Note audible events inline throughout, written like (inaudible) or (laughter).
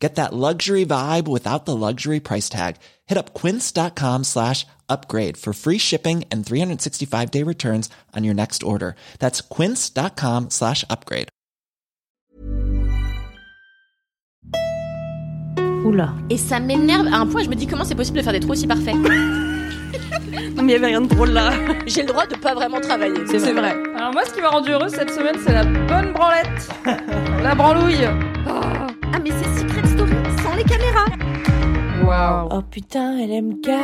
Get that luxury vibe without the luxury price tag. Hit up quince.com slash upgrade for free shipping and 365 day returns on your next order. That's quince.com slash upgrade. Oula. Et ça m'énerve à un point, je me dis comment c'est possible de faire des trous aussi parfaits. (laughs) Non, mais il y avait rien de drôle là. (laughs) J'ai le droit de pas vraiment travailler. C'est vrai. Alors moi, ce qui m'a rendu heureuse cette semaine, c'est la bonne branlette. (laughs) la branlouille. Ah, mais c'est Secret Story sans les caméras. Waouh. Oh putain, elle aime gars.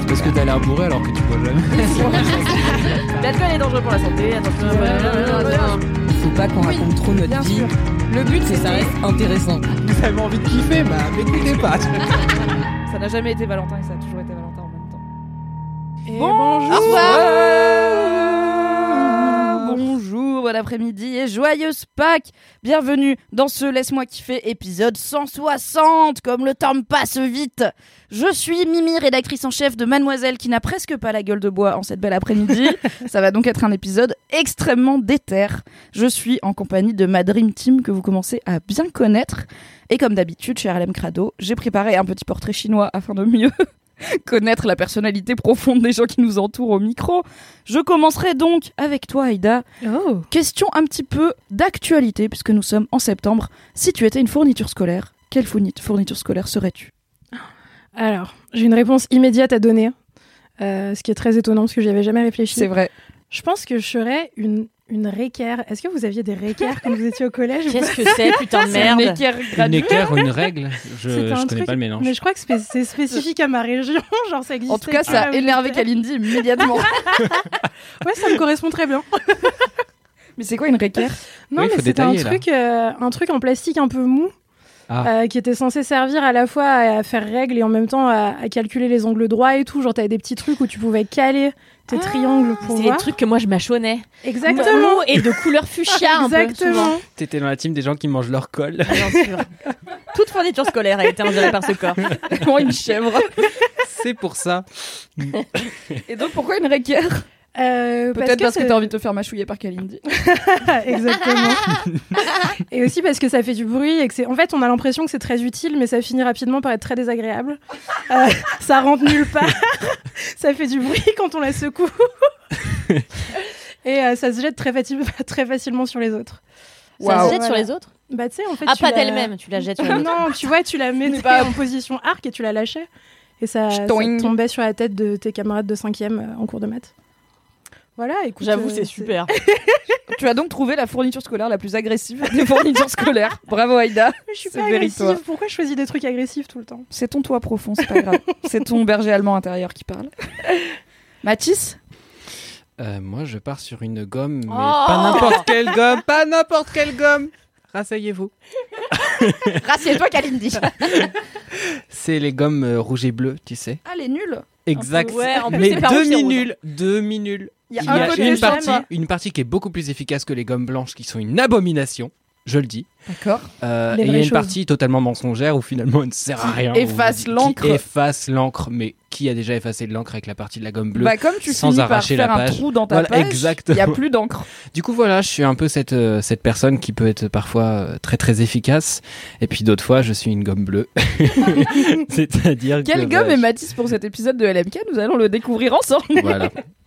C'est parce que t'as l'air bourré alors que tu bois jamais. L'alcool est dangereux pour la santé. Attention. Faut pas qu'on raconte trop notre Bien vie. sûr. Le but, C'est ça reste intéressant. Vous avez envie de kiffer Bah m'écoutez pas. Ça n'a jamais été Valentin et ça a toujours été Valentin. Et revoir. Bonjour, bon après-midi et joyeuse Pâques Bienvenue dans ce Laisse-moi kiffer épisode 160 Comme le temps passe vite Je suis Mimi, rédactrice en chef de Mademoiselle qui n'a presque pas la gueule de bois en cette belle après-midi. (laughs) Ça va donc être un épisode extrêmement déter. Je suis en compagnie de ma Dream Team que vous commencez à bien connaître. Et comme d'habitude, chez RLM Crado, j'ai préparé un petit portrait chinois afin de mieux (laughs) connaître la personnalité profonde des gens qui nous entourent au micro. Je commencerai donc avec toi, Aïda. Oh. Question un petit peu d'actualité, puisque nous sommes en septembre. Si tu étais une fourniture scolaire, quelle fourni- fourniture scolaire serais-tu? Alors, j'ai une réponse immédiate à donner, euh, ce qui est très étonnant parce que j'y avais jamais réfléchi. C'est vrai. Je pense que je serais une, une réquère. Est-ce que vous aviez des réquères quand vous étiez au collège Qu'est-ce que c'est, putain de (laughs) C'est merde équerre Une équerre ou une règle (laughs) Je, je connais truc- pas le mélange. Mais je crois que c'est spécifique à ma région, (laughs) genre ça existe. En tout cas, ça a énervé Kalindi immédiatement. Ouais, ça me correspond très bien. Mais c'est quoi une réquère Non, Oui, mais c'était un truc, euh, un truc en plastique un peu mou. Ah. euh, qui était censé servir à la fois à faire règle et en même temps à, à calculer les angles droits et tout. Genre, t'avais des petits trucs où tu pouvais caler tes triangles pour C'est des trucs que moi je mâchonnais. Exactement. Et de couleur fuchsia un. Exactement. T'étais dans la team des gens qui mangent leur colle. Bien sûr. (laughs) Toute fourniture scolaire a été ingérée par ce corps. (laughs) Comment une chèvre C'est pour ça. Et donc pourquoi une réquère Euh, Peut-être parce que t'as envie de te faire mâchouiller par Kalindi. (laughs) Exactement. et aussi parce que ça fait du bruit et que c'est. En fait, on a l'impression que c'est très utile, mais ça finit rapidement par être très désagréable. Euh, (laughs) ça rentre nulle part. (laughs) ça fait du bruit quand on la secoue. et euh, ça se jette très, faci- très facilement sur les autres. Ça se jette sur les autres? Bah, tu sais, en fait. Ah, tu pas la- d'elle-même, tu la jettes sur les autres. non, tu vois, tu la mettais pas- en position arc et tu la lâchais. Et ça, tombait sur la tête de tes camarades de 5e en cours de maths. Voilà, écoute. J'avoue, euh, c'est super. (laughs) Tu as donc trouvé la fourniture scolaire la plus agressive des fournitures scolaires. (laughs) Bravo Aïda. Je suis C'est pas agressive. Pourquoi je choisis des trucs agressifs tout le temps? C'est ton toit profond, c'est pas grave. (laughs) c'est ton berger allemand intérieur qui parle. Mathis? Euh, moi, je pars sur une gomme, mais Oh pas n'importe quelle gomme, pas n'importe quelle gomme. Rasseyez-vous. Rassieds-toi Kalindi. C'est les gommes euh, rouges et bleues, tu sais. Ah, les nuls Exact. Ouais, en plus, mais c'est rouge. demi-nul, demi-nul. Il y a un une partie, une partie qui est beaucoup plus efficace que les gommes blanches, qui sont une abomination. Je le dis. D'accord. Euh, et il y a une choses. partie totalement mensongère où finalement elle ne sert à rien. efface l'encre. efface l'encre. Mais qui a déjà effacé de l'encre avec la partie de la gomme bleue Bah, comme tu sans finis par arracher la faire un trou dans ta Voilà, page, il n'y a plus d'encre. Du coup, voilà, je suis un peu cette, euh, cette personne qui peut être parfois euh, très très efficace. Et puis d'autres fois, je suis une gomme bleue. (laughs) (laughs) C'est-à-dire que. Quelle bah, gomme est Mathis pour cet épisode de LMK Nous allons le découvrir ensemble. Voilà. (laughs)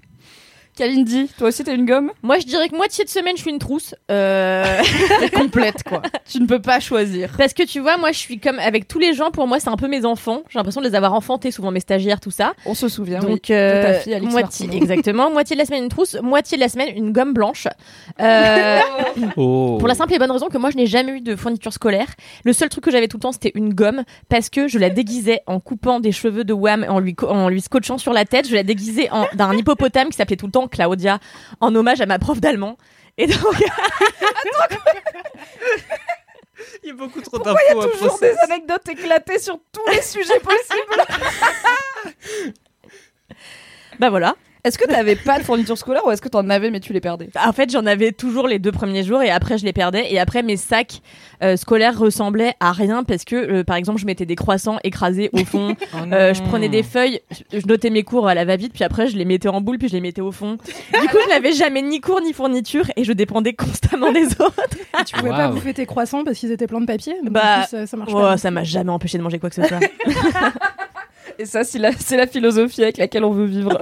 Kalindi, toi aussi t'es une gomme? Moi, je dirais que moitié de semaine, je suis une trousse. Euh, (laughs) complète quoi. tu ne peux pas choisir. Parce que tu vois, moi, je suis comme avec tous les gens. Pour moi, c'est un peu mes enfants. J'ai l'impression de les avoir enfantés, souvent mes stagiaires, tout ça. On se souvient Donc, oui, euh, de ta fille Alix moitié, exactement. Moitié de la semaine une trousse, moitié de la semaine une gomme blanche. Euh, (laughs) Oh. Pour la simple et bonne raison que moi, je n'ai jamais eu de fourniture scolaire. Le seul truc que j'avais tout le temps, c'était une gomme parce que je la déguisais en coupant des cheveux de Wham, en lui, en lui scotchant sur la tête. Je la déguisais en d'un hippopotame qui s'appelait tout le temps Claudia, en hommage à ma prof d'allemand. Et donc, (laughs) Il y a beaucoup trop Pourquoi il y d'infos a à toujours des anecdotes éclatées sur tous les sujets possibles (laughs) (laughs) bah voilà. Est-ce que t'avais pas de fourniture scolaire ou est-ce que t'en avais mais tu les perdais? En fait, j'en avais toujours les deux premiers jours et après je les perdais. Et après, mes sacs euh, scolaires ressemblaient à rien parce que, euh, par exemple, je mettais des croissants écrasés au fond. (laughs) Euh, je prenais des feuilles, je je notais mes cours à la va-vite, puis après je les mettais en boule, puis je les mettais au fond. (laughs) Du coup, je n'avais jamais ni cours ni fourniture et je dépendais constamment des autres. Tu pouvais pas bouffer tes croissants parce qu'ils étaient pleins de papier? Bah, en plus, ça, ça marche Oh, pas. ça m'a jamais empêché de manger quoi que ce soit. (laughs) Et ça, c'est la, c'est la philosophie avec laquelle on veut vivre.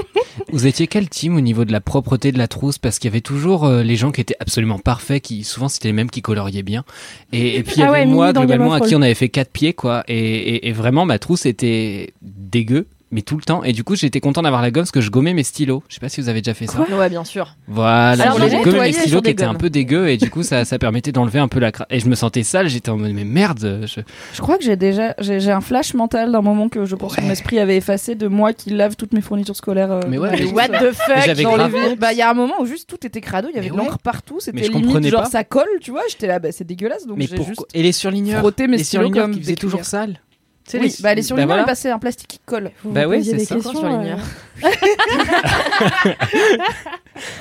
(laughs) Vous étiez quel team au niveau de la propreté de la trousse? Parce qu'il y avait toujours euh, les gens qui étaient absolument parfaits, qui souvent c'était les mêmes qui coloriaient bien. Et, et puis il y Ah avait ouais, moi globalement à qui on avait fait quatre pieds quoi. Et, et- et vraiment ma trousse était dégueu. Mais tout le temps. Et du coup, j'étais content d'avoir la gomme parce que je gommais mes stylos. Je sais pas si vous avez déjà fait ça. ouais, bien sûr. Voilà, Alors, je gommais mes stylos qui étaient un peu dégueux et du coup, ça, ça permettait d'enlever un peu la cra... Et je me sentais sale, j'étais en mode, mais merde, je... Je crois que j'ai déjà j'ai j'ai un flash mental d'un moment que je pense que mon esprit avait effacé de moi qui lave toutes mes fournitures scolaires. euh, Mais ouais, What the fuck. Bah il y a un moment où juste tout était crado, il y avait de l'encre ouais. partout, c'était Mais je limite comprenais genre pas. ça colle, tu vois, j'étais là bah c'est dégueulasse donc Mais j'ai juste Et les surligneurs Les surligneurs qui faisaient toujours sale. Tu sais, Oui, bah les surligneurs, voilà. ils passaient un plastique qui colle. Vous Bah vous oui, c'est des ça. euh, (laughs)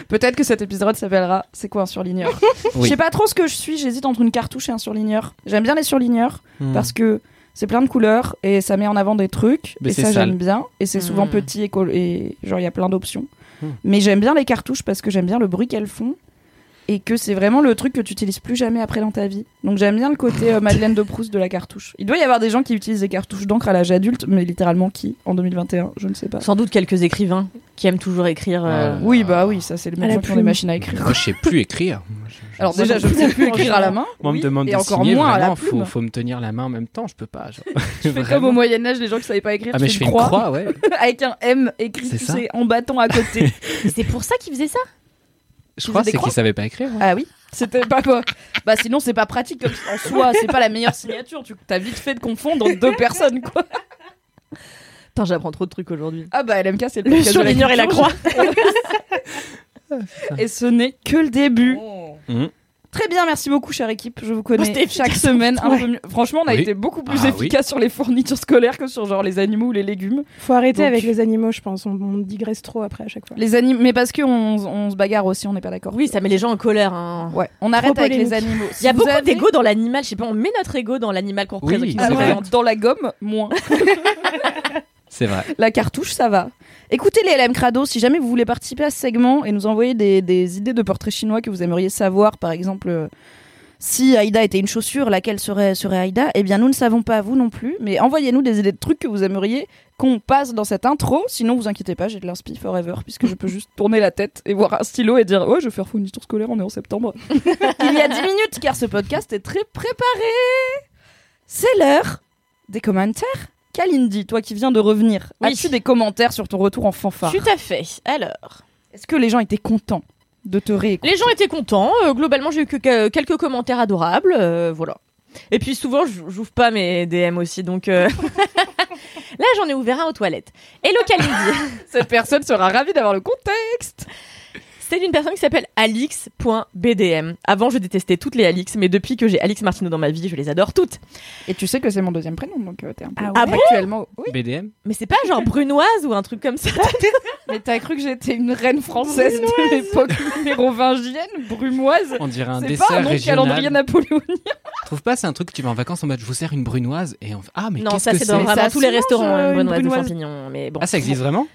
Peut-être que cet épisode s'appellera C'est quoi un surligneur Je sais pas trop ce que je suis, j'hésite entre une cartouche et un surligneur. J'aime bien les surligneurs Hmm. parce que c'est plein de couleurs et ça met en avant des trucs Mais et ça sale. j'aime bien et c'est souvent Hmm. petit et, col- et genre il y a plein d'options. Hmm. Mais j'aime bien les cartouches parce que j'aime bien le bruit qu'elles font et que c'est vraiment le truc que tu utilises plus jamais après dans ta vie. Donc j'aime bien le côté euh, Madeleine de Proust de la cartouche. Il doit y avoir des gens qui utilisent des cartouches d'encre à l'âge adulte, mais littéralement qui en 2021, je ne sais pas. Sans doute quelques écrivains qui aiment toujours écrire. euh. Oui, bah oui, ça c'est la gens qui ont des machines à écrire. Moi, je sais plus écrire. Je- je- Alors déjà, je ne sais plus écrire à la main. Moi, on oui, me demande et de encore signer, moins à la vraiment, plume. faut, faut me tenir la main en même temps, je peux pas. genre. (laughs) Fais comme Vraiment. au Moyen Âge, les gens qui savaient pas écrire. Ah tu mais je fais une croix, ouais. (laughs) avec un M écrit, tu sais, en bâton à côté. (laughs) C'est pour ça qu'ils faisaient ça? Je crois c'est qu'ils savaient pas écrire. ouais. ah oui, c'était pas quoi. Bah sinon c'est pas pratique comme en soi, (laughs) c'est pas la meilleure signature. Tu as vite fait de confondre deux personnes quoi. Putain, j'apprends trop de trucs aujourd'hui. Ah bah LMK c'est le, Le surligneur et la croix. (laughs) (laughs) Et ce n'est que le début. Mhm. Très bien, merci beaucoup, chère équipe. Je vous connais Oh, chaque semaine un peu mieux. Franchement, on a Oui. été beaucoup plus Ah, efficace sur les fournitures scolaires que sur genre les animaux ou les légumes. Faut arrêter Donc- avec les animaux, je pense. On, on digresse trop après à chaque fois. Les animaux, mais parce qu'on on se bagarre aussi, on n'est pas d'accord. Oui, ça met les gens en colère. hein. Ouais, on arrête avec polémique. les animaux. Il y a beaucoup avez- d'ego dans l'animal. Je sais pas, on met notre ego dans l'animal qu'on Oui, représente. qui nous c'est Ah ouais, dans la gomme, moins. (laughs) C'est vrai. La cartouche, ça va. Écoutez les LM Crado, si jamais vous voulez participer à ce segment et nous envoyer des, des idées de portraits chinois que vous aimeriez savoir, par exemple, euh, si Aïda était une chaussure, laquelle serait, serait Aïda? Eh bien, nous ne savons pas, vous non plus, mais envoyez-nous des idées de trucs que vous aimeriez qu'on passe dans cette intro. Sinon, vous inquiétez pas, j'ai de l'inspi forever, puisque je peux juste tourner la tête et voir un stylo et dire Ouais, je vais faire fourniture scolaire, on est en septembre. (laughs) Il y a 10 minutes, car ce podcast est très préparé. C'est l'heure des commentaires. Kalindi, toi qui viens de revenir, Oui. as-tu des commentaires sur ton retour en fanfare? Tout à fait. Alors, Est-ce que les gens étaient contents de te réécouter? Les gens étaient contents. Euh, globalement, j'ai eu que, que- quelques commentaires adorables. euh, voilà. Et puis souvent, je- j'ouvre pas mes DM aussi, donc euh, (laughs) là, j'en ai ouvert un aux toilettes. Hello Kalindi. (laughs) Cette personne sera ravie d'avoir le contexte. C'est une personne qui s'appelle Alix.bdm. Avant, je détestais toutes les Alix, mais depuis que j'ai Alix Martineau dans ma vie, je les adore toutes. Et tu sais que c'est mon deuxième prénom, donc euh, t'es un peu Ah ouais actuellement. Oui, BDM Mais c'est pas genre brunoise ou un truc comme ça. (laughs) mais t'as cru que j'étais une reine française de l'époque mérovingienne, brumoise On dirait un C'est dessert pas un nom de calendrier régional. napoléonien. Trouve pas c'est un truc que tu vas en vacances en mode je vous sers une brunoise et on ah mais non, qu'est-ce ça que c'est c'est? dans Mais vraiment ça tous les mange, restaurants, euh, une une brunoise de brunoise. champignons. Mais bon. Ah ça existe vraiment?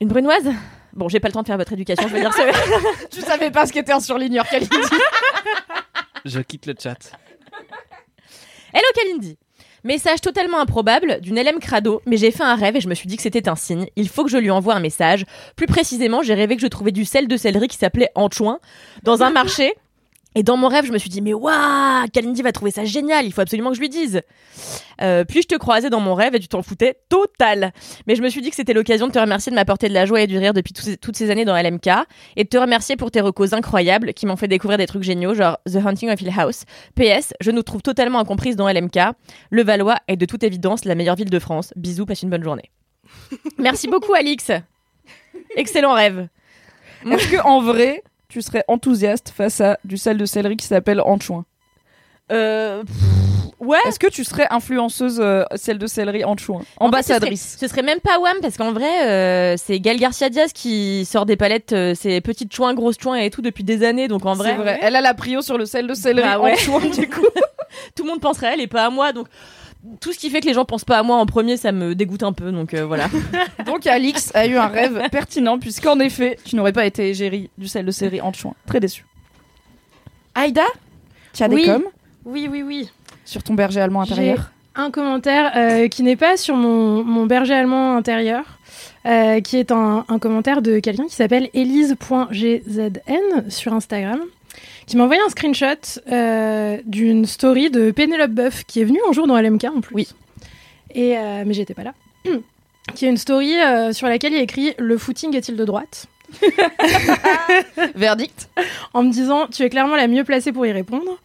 Une brunoise? Bon, j'ai pas le temps de faire votre éducation, je vais dire ça. (laughs) tu savais pas ce qu'était un surligneur, Kalindi. Je quitte le chat. Hello Kalindi Message totalement improbable d'une LM Crado, mais j'ai fait un rêve et je me suis dit que c'était un signe. Il faut que je lui envoie un message. Plus précisément, j'ai rêvé que je trouvais du sel de céleri qui s'appelait anchoin dans un (laughs) marché. Et dans mon rêve, je me suis dit, mais waouh, Kalindi va trouver ça génial, il faut absolument que je lui dise. Euh, puis je te croisais dans mon rêve et tu t'en foutais total. Mais je me suis dit que c'était l'occasion de te remercier de m'apporter de la joie et du rire depuis toutes ces années dans LMK et de te remercier pour tes recos incroyables qui m'ont fait découvrir des trucs géniaux, genre The Hunting of Hill House. PS, je nous trouve totalement incomprises dans LMK. Le Valois est de toute évidence la meilleure ville de France. Bisous, passe une bonne journée. Merci beaucoup, Alix. Excellent rêve. Est-ce que en vrai, tu serais enthousiaste face à du sel de céleri qui s'appelle anchoin Euh, Ouais. Est-ce que tu serais influenceuse euh, celle de céleri en chouin En fait, ce serait- Ambassadrice. Ce serait, même pas Wham parce qu'en vrai, euh, c'est Gal Garcia Diaz qui sort des palettes, euh, ses petites chouins, grosses chouins et tout depuis des années. Donc en vrai, vrai. Elle a la prio sur le sel de céleri Bah ouais. du coup. (laughs) tout le monde penserait à elle et pas à moi. Donc tout ce qui fait que les gens pensent pas à moi en premier, ça me dégoûte un peu. Donc euh, voilà. (laughs) Donc Alix a eu un rêve (laughs) pertinent puisqu'en effet, tu n'aurais pas été égérie du sel de céleri en chouin. Très déçu. Aïda, tu as Oui. des coms Oui, oui, oui. sur ton berger allemand intérieur Un commentaire euh, qui n'est pas sur mon, mon berger allemand intérieur, euh, qui est un, un commentaire de quelqu'un qui s'appelle elise.gzn sur Instagram, qui m'a envoyé un screenshot euh, d'une story de Pénélope Boeuf, qui est venue un jour dans LMK en plus. Oui. Et, euh, mais j'étais pas là. (clears throat) qui est une story euh, sur laquelle il y a écrit Le footing est-il de droite? (laughs) Verdict (laughs) en me disant tu es clairement la mieux placée pour y répondre.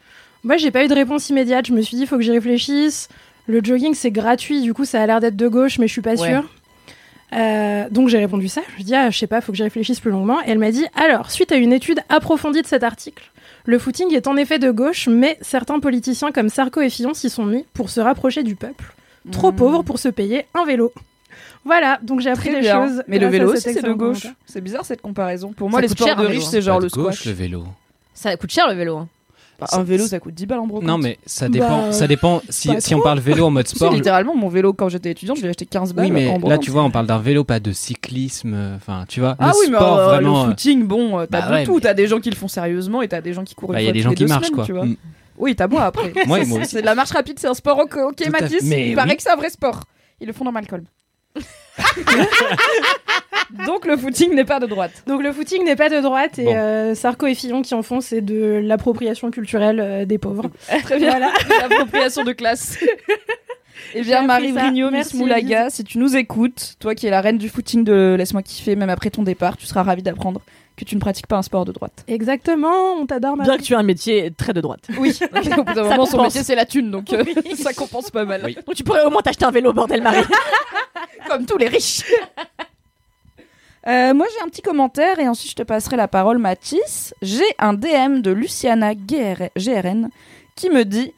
Moi, j'ai pas eu de réponse immédiate. Je me suis dit faut que j'y réfléchisse. Le jogging c'est gratuit, du coup ça a l'air d'être de gauche, mais je suis pas Ouais. sûre. Euh, donc j'ai répondu ça. Je lui ai dit ah, je sais pas, faut que j'y réfléchisse plus longuement. Et elle m'a dit alors suite à une étude approfondie de cet article, le footing est en effet de gauche, mais certains politiciens comme Sarko et Fillon s'y sont mis pour se rapprocher du peuple, trop Mmh. pauvres pour se payer un vélo. Voilà, donc j'ai appris Très des bien. choses. Mais le vélo aussi c'est de gauche. C'est bizarre cette comparaison. Pour moi Ça les sports cher, de riches c'est genre le de gauche, squash. le vélo. ça coûte cher le vélo. Bah, un vélo ça coûte 10 balles en brocante. Non, mais ça dépend. Bah, ça dépend. Si, on parle vélo en mode (laughs) sport. littéralement mon vélo quand j'étais étudiante je l'ai acheté 15 balles Oui, mais en là, brocante. tu vois, on parle d'un vélo, pas de cyclisme. euh, Enfin, tu vois, Ah le oui, mais euh, vraiment. le euh, footing, bon, euh, t'as bah ouais, tout. mais- T'as des gens qui le font sérieusement et t'as des gens qui courent bah, une Il y a fois des gens les qui deux marchent, semaines, quoi. tu vois. Mm. Oui, t'as moi après. C'est- moi. (laughs) C'est de la marche rapide, c'est un sport ok, Mathis. Il paraît que c'est un vrai sport. Ils le font dans Malcolm. (laughs) Donc le footing n'est pas de droite. Donc le footing n'est pas de droite et Bon. euh, Sarko et Fillon qui en font c'est de l'appropriation culturelle euh, des pauvres. (laughs) Très bien. Voilà. (laughs) L'appropriation de classe. Eh bien, Marie. Vrigno, Miss Merci, Moulaga, si tu nous écoutes, toi qui es la reine du footing de Laisse-moi kiffer, même après ton départ, tu seras ravie d'apprendre que tu ne pratiques pas un sport de droite. Exactement, on t'adore Bien Marie. que tu aies un métier très de droite. Oui, (laughs) (laughs) au bout d'un moment, son métier c'est la thune, donc euh, Oui. (laughs) ça compense pas mal. Oui. Donc tu pourrais au moins t'acheter un vélo, bordel Marie. Comme tous les riches. Euh, moi j'ai un petit commentaire et ensuite je te passerai la parole Mathis. J'ai un DM de Luciana GR- GRN qui me dit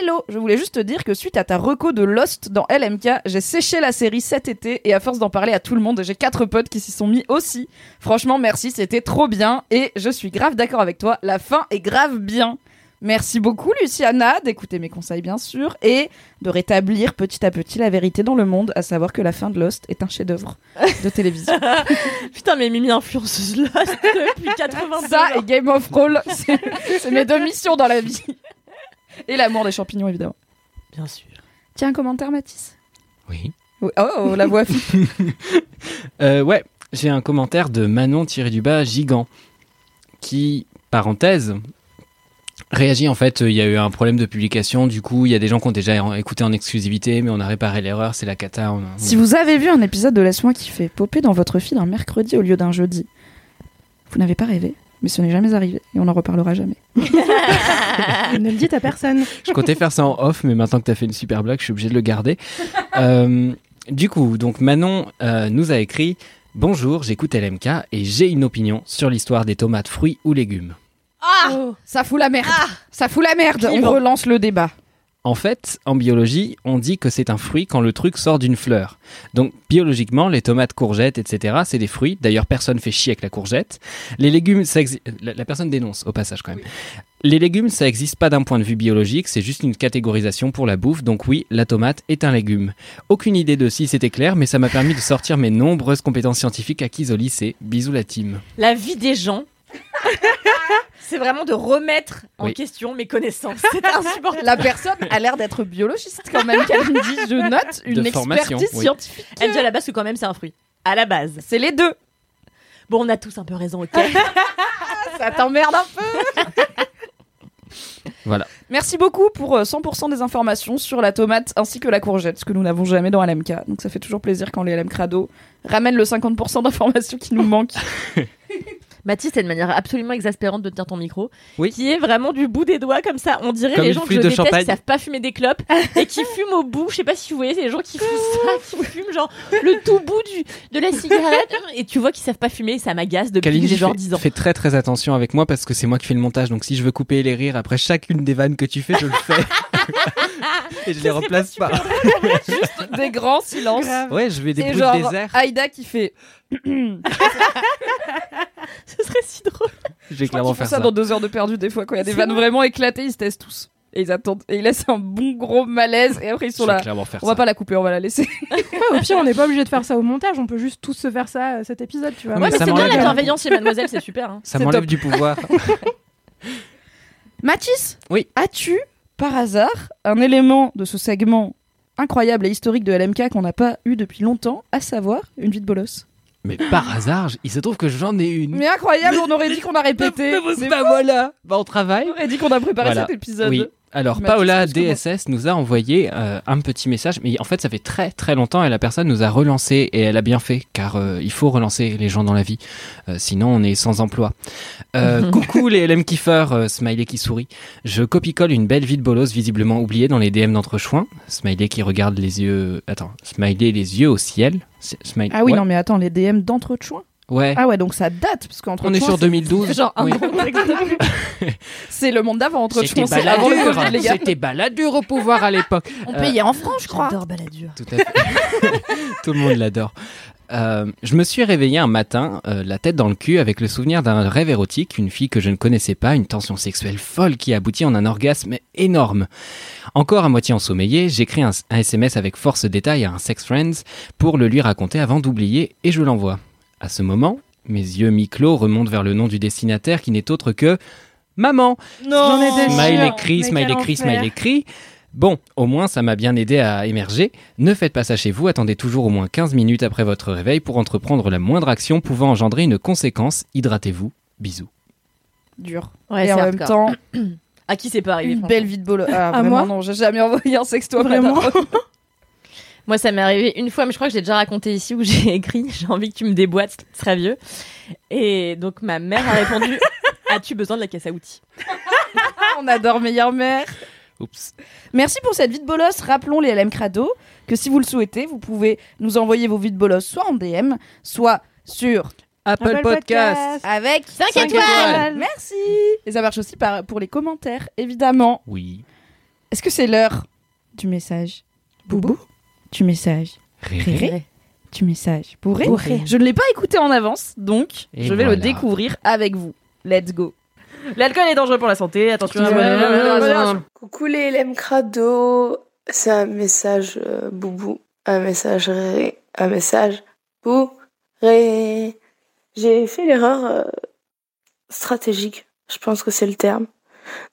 Hello, je voulais juste te dire que suite à ta reco de Lost dans LMK, j'ai séché la série cet été et à force d'en parler à tout le monde, j'ai quatre potes qui s'y sont mis aussi. Franchement, merci, c'était trop bien et je suis grave d'accord avec toi, la fin est grave bien. Merci beaucoup Luciana d'écouter mes conseils bien sûr et de rétablir petit à petit la vérité dans le monde, à savoir que la fin de Lost est un chef-d'œuvre de télévision. (laughs) Putain, mais Mimi influenceuse là depuis 82 Ça ans. et Game of Thrones, c'est mes deux missions dans la vie. Et l'amour des champignons évidemment. Bien sûr. Tiens un commentaire Mathis? Oui. Oh, oh, la voix. (laughs) Euh, ouais, j'ai un commentaire de Manon tiré du bas gigant qui, parenthèse, réagit en fait. Il y a eu un problème de publication, du coup, il y a des gens qui ont déjà écouté en exclusivité, mais on a réparé l'erreur, c'est la cata. on- on- Si vous avez vu un épisode de Laisse-moi kiffer popper dans votre feed un mercredi au lieu d'un jeudi, vous n'avez pas rêvé, mais ce n'est jamais arrivé et on n'en reparlera jamais. (laughs) ne le dites à personne. Je comptais faire ça en off, mais maintenant que tu as fait une super blague, je suis obligé de le garder. (laughs) Euh, du coup, donc Manon euh, nous a écrit Bonjour, j'écoute LMK et j'ai une opinion sur l'histoire des tomates, fruits ou légumes. Oh. Ça fout la merde. Ça fout la merde. On relance le débat. En fait, en biologie, on dit que c'est un fruit quand le truc sort d'une fleur. Donc, biologiquement, les tomates, courgettes, etc., c'est des fruits. D'ailleurs, personne fait chier avec la courgette. Les légumes, ça exi- la, la personne dénonce au passage quand même. Les légumes, ça n'existe pas d'un point de vue biologique, c'est juste une catégorisation pour la bouffe. Donc oui, la tomate est un légume. Aucune idée de si c'était clair, mais ça m'a permis de sortir mes nombreuses compétences scientifiques acquises au lycée. Bisous la team. La vie des gens. (laughs) c'est vraiment de remettre en Oui. question mes connaissances. C'est insupportable. La personne a l'air d'être biologiste quand même. Qu'elle me dit, je note une De expertise oui. scientifique. Elle dit à la base que quand même c'est un fruit. À la base. C'est les deux. Bon, on a tous un peu raison, ok (laughs) Ça t'emmerde un peu. (laughs) Voilà. Merci beaucoup pour euh, 100% des informations sur la tomate ainsi que la courgette, ce que nous n'avons jamais dans LMK. Donc ça fait toujours plaisir quand les LM Crado ramènent le 50% d'informations qui nous manquent. Mathis, c'est une manière absolument exaspérante de tenir ton micro, Oui. qui est vraiment du bout des doigts comme ça. On dirait Comme les gens que je de déteste champagne. qui savent pas fumer des clopes (laughs) et qui fument au bout. Je sais pas si vous voyez, c'est les gens qui font ça, qui fument genre le tout bout du, de la cigarette et tu vois qu'ils savent pas fumer. Ça m'agace depuis que Kalindi j'ai genre fait, 10 ans. fait très très attention avec moi parce que c'est moi qui fais le montage. Donc si je veux couper les rires après chacune des vannes que tu fais, je le fais. (laughs) (laughs) Et je les remplace pas. Des grands silences. Grave. Ouais, je vais des bruits de désert. Aïda qui fait. (clears throat) (laughs) Ce serait si drôle. Je vais Ils clairement faire ça, ça. dans deux heures de perdu des fois quand il y a des vannes vraiment éclatées, ils se taisent tous. Et ils attendent. Et ils laissent un bon gros malaise et après ils Je sont vais là. clairement faire On va ça. pas la couper, on va la laisser. (laughs) Ouais, au pire, on n'est pas obligé de faire ça au montage, on peut juste tous se faire ça euh, cet épisode, tu vois. Ouais, mais c'est bien bienveillance chez Mademoiselle, c'est super. hein. (laughs) Ça m'enlève du pouvoir. Mathis Oui. As-tu, par hasard, un élément de ce segment incroyable et historique de LMK qu'on n'a pas eu depuis longtemps, à savoir une vie de bolos? Mais par hasard, il se trouve que j'en ai une. Mais incroyable, on aurait dit qu'on a répété. Bah voilà. Bah on travaille. On aurait dit qu'on a préparé Voilà. cet épisode. Oui. Alors Paola. DSS nous a envoyé euh, un petit message, mais en fait ça fait très très longtemps et la personne nous a relancé et elle a bien fait car euh, il faut relancer les gens dans la vie, Euh, sinon on est sans emploi. Euh, (laughs) coucou les LM kiffeurs, euh, smiley qui sourit. Je copie-colle une belle vie de bolos visiblement oubliée dans les DM d'entrechoin. Smiley qui regarde les yeux, attends, smiley les yeux au ciel. Smiley. Ah oui, ouais. non mais attends, les DM d'entre-choin Ouais. Ah ouais, donc ça date, parce qu'entre on est sur 2012. (laughs) Genre un Oui. (laughs) C'est le monde d'avant, C'était Covid, les gars. c'était baladure au pouvoir à l'époque. (laughs) On Euh, payait en francs, je crois. J'adore Balladur. Tout à fait. Tout le monde l'adore. Euh, je me suis réveillé un matin, euh, la tête dans le cul, avec le souvenir d'un rêve érotique, une fille que je ne connaissais pas, une tension sexuelle folle qui aboutit en un orgasme énorme. Encore à moitié ensommeillé, j'écris un, un SMS avec force détail à un sex friends pour le lui raconter avant d'oublier et je l'envoie. À ce moment, mes yeux mi-clos remontent vers le nom du destinataire qui n'est autre que Maman. Sûre. Smile écrit, Mais smile écrit, smile écrit. Bon, au moins ça m'a bien aidé à émerger. Ne faites pas ça chez vous, attendez toujours au moins 15 minutes après votre réveil pour entreprendre la moindre action pouvant engendrer une conséquence. Hydratez-vous. Bisous. Dur. Ouais, et en même temps, (clears throat) À qui c'est pas arrivé une belle vie de bolo. Ah, À vraiment, moi non, j'ai jamais envoyé un sexto Vraiment. (laughs) Moi, ça m'est arrivé une fois, mais je crois que j'ai déjà raconté ici où (laughs) j'ai écrit J'ai envie que tu me déboîtes, ce serait vieux. Et donc, ma mère a répondu (laughs) As-tu besoin de la caisse à outils? (laughs) On adore meilleure mère. Oups. Merci pour cette vie de bolos. Rappelons les LM Crado que si vous le souhaitez, vous pouvez nous envoyer vos vies de bolos soit en DM, soit sur Apple, Apple Podcast. Podcast. avec 5 Cinq étoiles étoiles. Merci. Et ça marche aussi par, pour les commentaires, évidemment. Oui. Est-ce que c'est l'heure du message Boubou? Du message Réré. Réré Du message Bourré Bourré. Je ne l'ai pas écouté en avance, donc Et je vais le découvrir avec vous. Let's go. L'alcool est dangereux pour la santé, attention. Coucou les LM Crado, c'est un message euh, boubou, un message ré, un message bourré. J'ai fait l'erreur euh, stratégique, je pense que c'est le terme,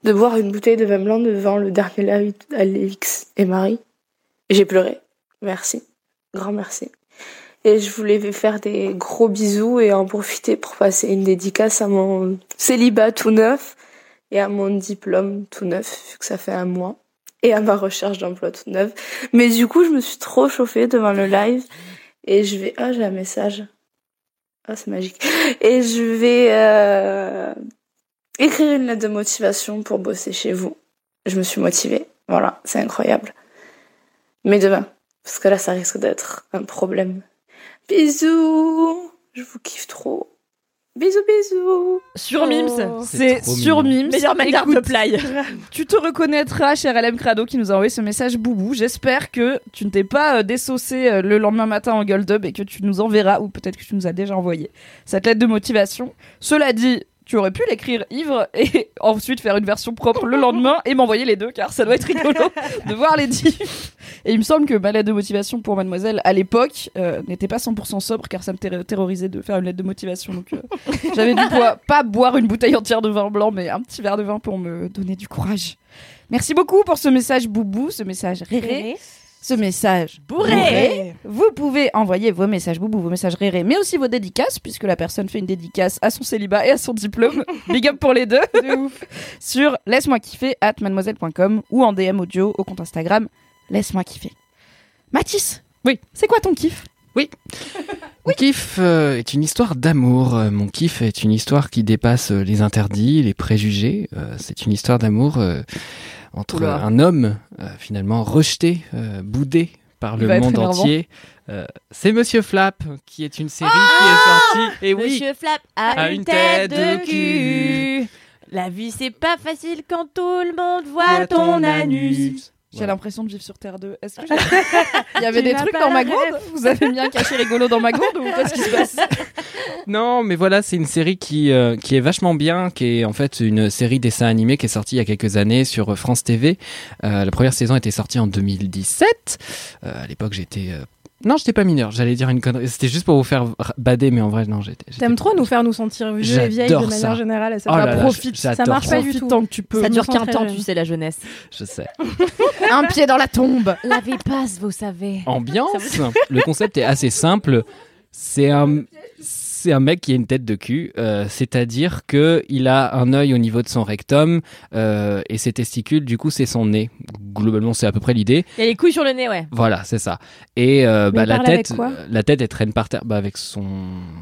de boire une bouteille de vin blanc devant le dernier live d'Alix et Marie. J'ai pleuré. Merci. Grand merci. Et je voulais faire des gros bisous et en profiter pour passer une dédicace à mon célibat tout neuf et à mon diplôme tout neuf, vu que ça fait un mois, et à ma recherche d'emploi tout neuf. Mais du coup, je me suis trop chauffée devant le live et je vais... Ah, j'ai un message. Ah, c'est magique. Et je vais euh, écrire une lettre de motivation pour bosser chez vous. Je me suis motivée. Voilà, c'est incroyable. Mais demain, parce que là, ça risque d'être un problème. Bisous Je vous kiffe trop. Bisous, bisous Sur Mims. C'est trop sur. Mims. Meilleure manière de play. (laughs) Tu te reconnaîtras, cher LM Crado, qui nous a envoyé ce message boubou. J'espère que tu ne t'es pas euh, dessaucé euh, le lendemain matin en Gold Up et que tu nous enverras, ou peut-être que tu nous as déjà envoyé, cette lettre de motivation. Cela dit, tu aurais pu l'écrire ivre et (laughs) ensuite faire une version propre le lendemain et m'envoyer les deux, car ça doit être rigolo (laughs) de voir les diffs. Et il me semble que ma lettre de motivation pour Mademoiselle, à l'époque, euh, n'était pas 100% sobre, car ça me terro- terrorisait de faire une lettre de motivation. Donc euh, (laughs) j'avais dû pas boire une bouteille entière de vin blanc, mais un petit verre de vin pour me donner du courage. Merci beaucoup pour ce message boubou, ce message réré, ce message Bourré. Vous pouvez envoyer vos messages boubou, vos messages réré, mais aussi vos dédicaces, puisque la personne fait une dédicace à son célibat et à son diplôme. (laughs) Big up pour les deux. (laughs) Sur laisse-moi kiffer at mademoiselle.com ou en DM audio au compte Instagram laisse-moi kiffer. Mathis Oui. C'est quoi ton kiff? (laughs) Mon kiff euh, est une histoire d'amour. Euh, Mon kiff est une histoire qui dépasse euh, les interdits, les préjugés. Euh, c'est une histoire d'amour euh, entre Oula. un homme euh, finalement rejeté, euh, boudé par Il le monde entier. Euh, c'est Monsieur Flap qui est une série qui est sortie. Et oui, Monsieur Flap a, A une tête de cul. La vie c'est pas facile quand tout le monde voit ton anus. J'ai l'impression de vivre sur Terre 2. Est-ce que (laughs) il y avait des trucs dans ma gourde Vous avez bien caché rigolo dans ma gourde ou qu'est-ce qui se passe (laughs) Non, mais voilà, c'est une série qui euh, qui est vachement bien, qui est en fait une série dessin animé qui est sortie il y a quelques années sur France TV. Euh, la première saison était sortie en 2017. Euh, à l'époque, j'étais euh, non, j'étais pas mineur. J'allais dire une connerie. C'était juste pour vous faire bader, mais en vrai, non, j'étais. T'aimes pas trop nous faire nous sentir vieux et vieilles de J'adore manière ça. générale. Et ça Oh va là là, profite. Ça marche pas du tout. tant que tu peux. Ça me dure qu'un temps, jeune. tu sais, la jeunesse. Je sais. (laughs) Un pied dans la tombe. Lavez passe, vous savez. Ambiance. Le concept est assez simple. C'est un, c'est un mec qui a une tête de cul, euh, c'est-à-dire que il a un œil au niveau de son rectum euh, et ses testicules, du coup, c'est son nez. Globalement, c'est à peu près l'idée. Il y a les couilles sur le nez, ouais. Voilà, c'est ça. Et euh, bah, la tête, la tête, elle traîne par terre, bah, avec son,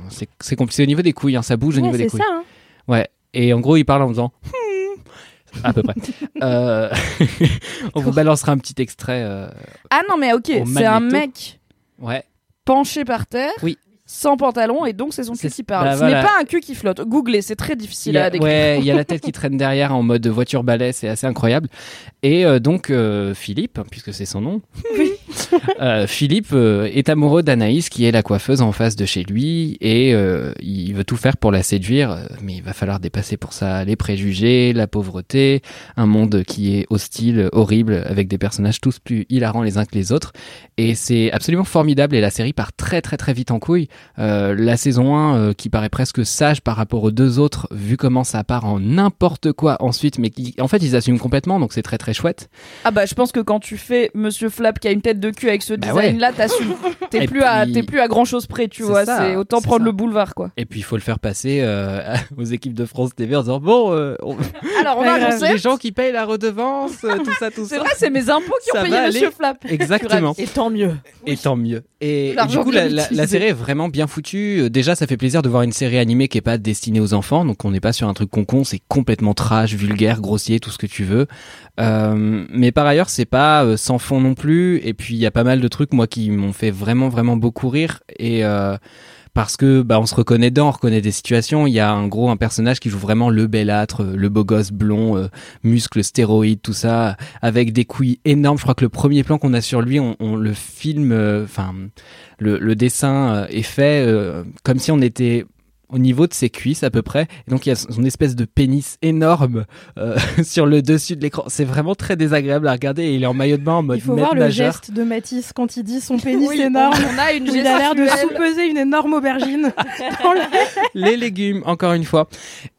c'est, c'est compliqué au niveau des couilles, hein, ça bouge au niveau des c'est couilles. ça. hein. Ouais. Et en gros, il parle en faisant. (laughs) à peu près. (laughs) Euh, (laughs) On vous balancera un petit extrait. euh, Ah non, mais ok, c'est un mec Ouais. penché par terre. Oui. Sans pantalon et donc c'est son cul qui parle. bah Ce voilà. n'est pas un cul qui flotte. Googlez, c'est très Il difficile a, à décrire. ouais, il y a la tête qui (laughs) traîne derrière en mode voiture balai, c'est assez incroyable. Et euh, donc euh, Philippe, puisque c'est son nom, (laughs) euh, Philippe est amoureux d'Anaïs, qui est la coiffeuse en face de chez lui, et il veut tout faire pour la séduire, mais il va falloir dépasser pour ça les préjugés, la pauvreté, un monde qui est hostile, horrible, avec des personnages tous plus hilarants les uns que les autres. Et c'est absolument formidable, et la série part très très très vite en couille. Euh, la saison 1 euh, qui paraît presque sage par rapport aux deux autres, vu comment ça part en n'importe quoi ensuite, mais qui, en fait, ils assument complètement, donc c'est très très chouette. Ah bah je pense que quand tu fais Monsieur Flap qui a une tête de cul avec ce Bah design-là, t'assumes. (laughs) T'es plus, à, puis- t'es plus à grand chose près, tu C'est vois. C'est autant c'est prendre ça. le boulevard, quoi. Et puis il faut le faire passer euh, (laughs) aux équipes de France TV en disant bon, euh, on- (laughs) Alors on Ouais, a annoncé. les gens qui payent la redevance, tout ça, tout C'est ça. vrai, c'est mes impôts qui Ça ont payé Monsieur aller. Flap. Exactement. Et tant mieux. Et tant mieux. Et, du coup, la, la- série est vraiment bien foutue. Euh, Déjà, ça fait plaisir de voir une série animée qui est pas destinée aux enfants. Donc, on n'est pas sur un truc con-con. C'est complètement trash, vulgaire, grossier, tout ce que tu veux. Euh, mais par ailleurs, c'est pas euh, sans fond non plus. Et puis, il y a pas mal de trucs, moi, qui m'ont fait vraiment, vraiment beaucoup rire. Et parce que bah, on se reconnaît dedans, on reconnaît des situations. Il y a un gros un personnage qui joue vraiment le belâtre, euh, le beau gosse blond, euh, muscles, stéroïdes, tout ça, avec des couilles énormes. Je crois que le premier plan qu'on a sur lui, on, on le filme, euh, enfin le, dessin est fait comme si on était au niveau de ses cuisses à peu près. Et donc il y a son espèce de pénis énorme euh, (laughs) sur le dessus de l'écran. C'est vraiment très désagréable à regarder. Et il est en maillot de bain en mode Il faut voir le nageur. geste de Mathis quand il dit son pénis (laughs) Oui, énorme. On a une où il a l'air de sous-peser une énorme aubergine (laughs) dans les légumes, encore une fois.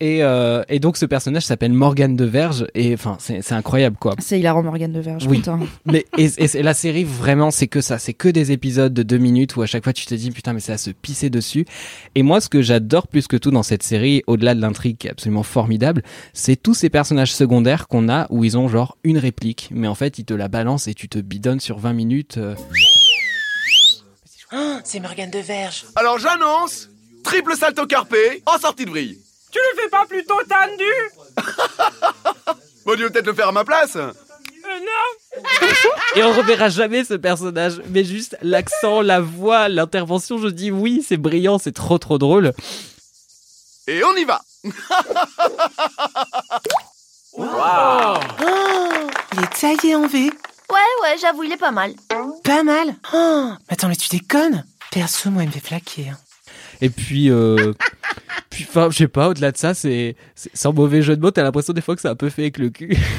Et, euh, et donc ce personnage s'appelle Morgane de Verge. Et enfin, c'est c'est incroyable quoi. C'est hilarant Morgane de Verge, Oui. putain. Mais et, et la série vraiment c'est que ça, c'est que des épisodes de deux minutes où à chaque fois tu te dis putain mais c'est à se pisser dessus. Et moi ce que j'adore plus que tout dans cette série, au-delà de l'intrigue qui est absolument formidable, c'est tous ces personnages secondaires qu'on a où ils ont genre une réplique, mais en fait ils te la balancent et tu te bidonnes sur 20 minutes. euh. C'est Morgane de Verge. Alors j'annonce triple salto carpé en sortie de vrille. Tu le fais pas plutôt tendu Bon, (laughs) tu veux peut-être le faire à ma place non Et on reverra jamais ce personnage, mais juste l'accent, la voix, l'intervention, je dis oui, c'est brillant, c'est trop trop drôle. Et on y va (laughs) Il est taillé en V. Ouais, ouais, j'avoue, il est pas mal. Pas mal. Oh, attends, mais tu déconnes Perso, moi, il me fait flaquer. hein. Et puis, euh, puis, enfin, je sais pas, au-delà de ça, c'est, c'est- sans mauvais jeu de mots, t'as l'impression des fois que c'est un peu fait avec le cul. (laughs)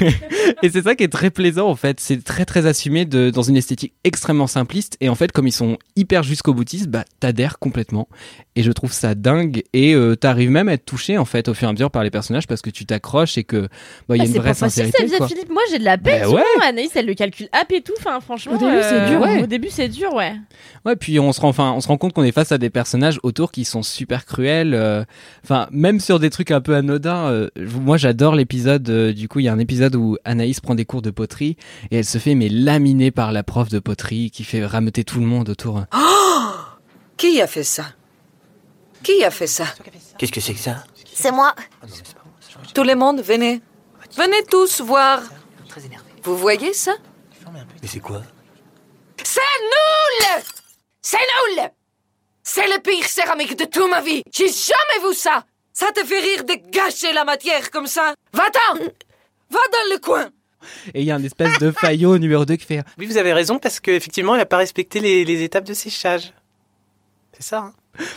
et c'est ça qui est très plaisant, en fait. C'est très, très assumé de, dans une esthétique extrêmement simpliste. Et en fait, comme ils sont hyper jusqu'au boutiste, bah, t'adhères complètement. Et je trouve ça dingue. Et euh, t'arrives même à être touché, en fait, au fur et à mesure par les personnages parce que tu t'accroches et que, bah, il y a Ah, une c'est vraie pas facile sincérité, vie à quoi. Philippe. Moi j'ai de la peine. Bah souvent. ouais. Anaïs elle le calcule ap et tout. Enfin franchement. Au début, c'est dur, ouais. Au début c'est dur ouais. Ouais, puis on se rend, enfin, on se rend compte qu'on est face à des personnages autour qui sont super cruels. euh, Enfin, même sur des trucs un peu anodins. euh, moi, j'adore l'épisode. euh, du coup, il y a un épisode où Anaïs prend des cours de poterie et elle se fait mais laminer par la prof de poterie qui fait rameuter tout le monde autour. (gasps) Qui a fait ça? Qui a fait ça? Qu'est-ce que c'est que ça? C'est moi. Tout le monde, venez. Venez tous voir. Vous voyez ça? Mais c'est quoi? C'est nul C'est nul C'est le pire céramique de toute ma vie. J'ai jamais vu ça. Ça te fait rire de gâcher la matière comme ça? Va-t'en Va dans le coin Et il y a un espèce de faillot numéro 2 qui fait Oui, vous avez raison, parce qu'effectivement, elle n'a pas respecté les, les étapes de séchage. C'est ça, hein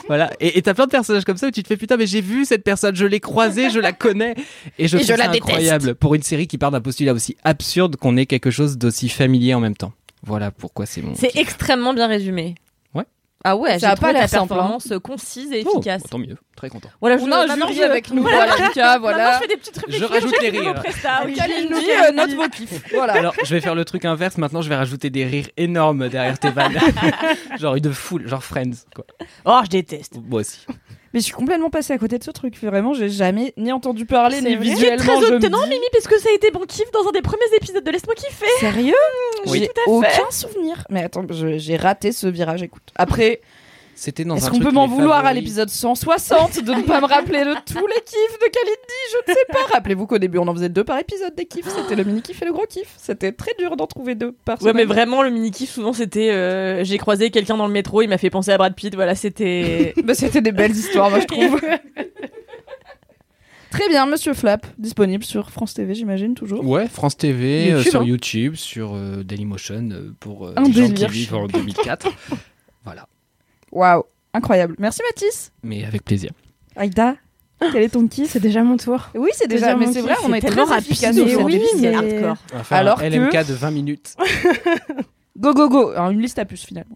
Voilà. Et t'as plein de personnages comme ça où tu te fais putain, mais j'ai vu cette personne, je l'ai croisée, je la connais. Et je Et trouve je la ça déteste. incroyable pour une série qui part d'un postulat aussi absurde qu'on ait quelque chose d'aussi familier en même temps. Voilà pourquoi c'est mon. C'est extrêmement bien résumé. Ah ouais, Ça j'ai pas simple, hein. performance concise et Oh, efficace. tant mieux, très content. Voilà, On a un jury je- avec nous, voilà, Lucas, voilà. Je fais des petites Je réflexions. rajoute les de vos rires. oui. Euh, euh, note vos kiffs. (laughs) Voilà. Alors, je vais faire le truc inverse. Maintenant, je vais rajouter des rires énormes derrière tes vannes. (laughs) genre une foule, genre Friends, quoi. Oh, je déteste. Moi aussi. Mais je suis complètement passée à côté de ce truc. Vraiment, j'ai jamais ni entendu parler, C'est ni vrai. Visuellement. très je me étonnant, dis- Mimi, parce que ça a été mon kiff dans un des premiers épisodes de Laisse-moi kiffer. Sérieux? Oui. J'ai Tout à fait. aucun souvenir. Mais attends, j'ai raté ce virage. Écoute. Après, C'était dans est-ce qu'on peut m'en vouloir à l'épisode 160 de ne pas me rappeler de tous les kiffs de Kalindi? Je ne sais pas. Rappelez-vous qu'au début, on en faisait deux par épisode des kiffs. C'était le mini kiff et le gros kiff. C'était très dur d'en trouver deux par Ouais, semaine. mais vraiment, le mini-kiff, souvent, c'était. euh, J'ai croisé quelqu'un dans le métro, il m'a fait penser à Brad Pitt. Voilà, c'était. (laughs) Bah, c'était des belles histoires, moi, je trouve. (laughs) Très bien, Monsieur Flap, disponible sur France TV, j'imagine, toujours. Ouais, France TV, euh, YouTube, sur hein. YouTube, sur euh, Dailymotion euh, pour euh, Un les gens qui délire. vivent en 2004. (laughs) voilà, Waouh, incroyable. Merci Mathis. mais avec plaisir. Aïda, quel est ton kiff C'est déjà mon tour. Oui, c'est déjà, déjà mais c'est vrai, on est tellement très rapide film, c'est hardcore. Alors LMK de 20 minutes. (laughs) Go, go, go. Alors, une liste à puce, finalement.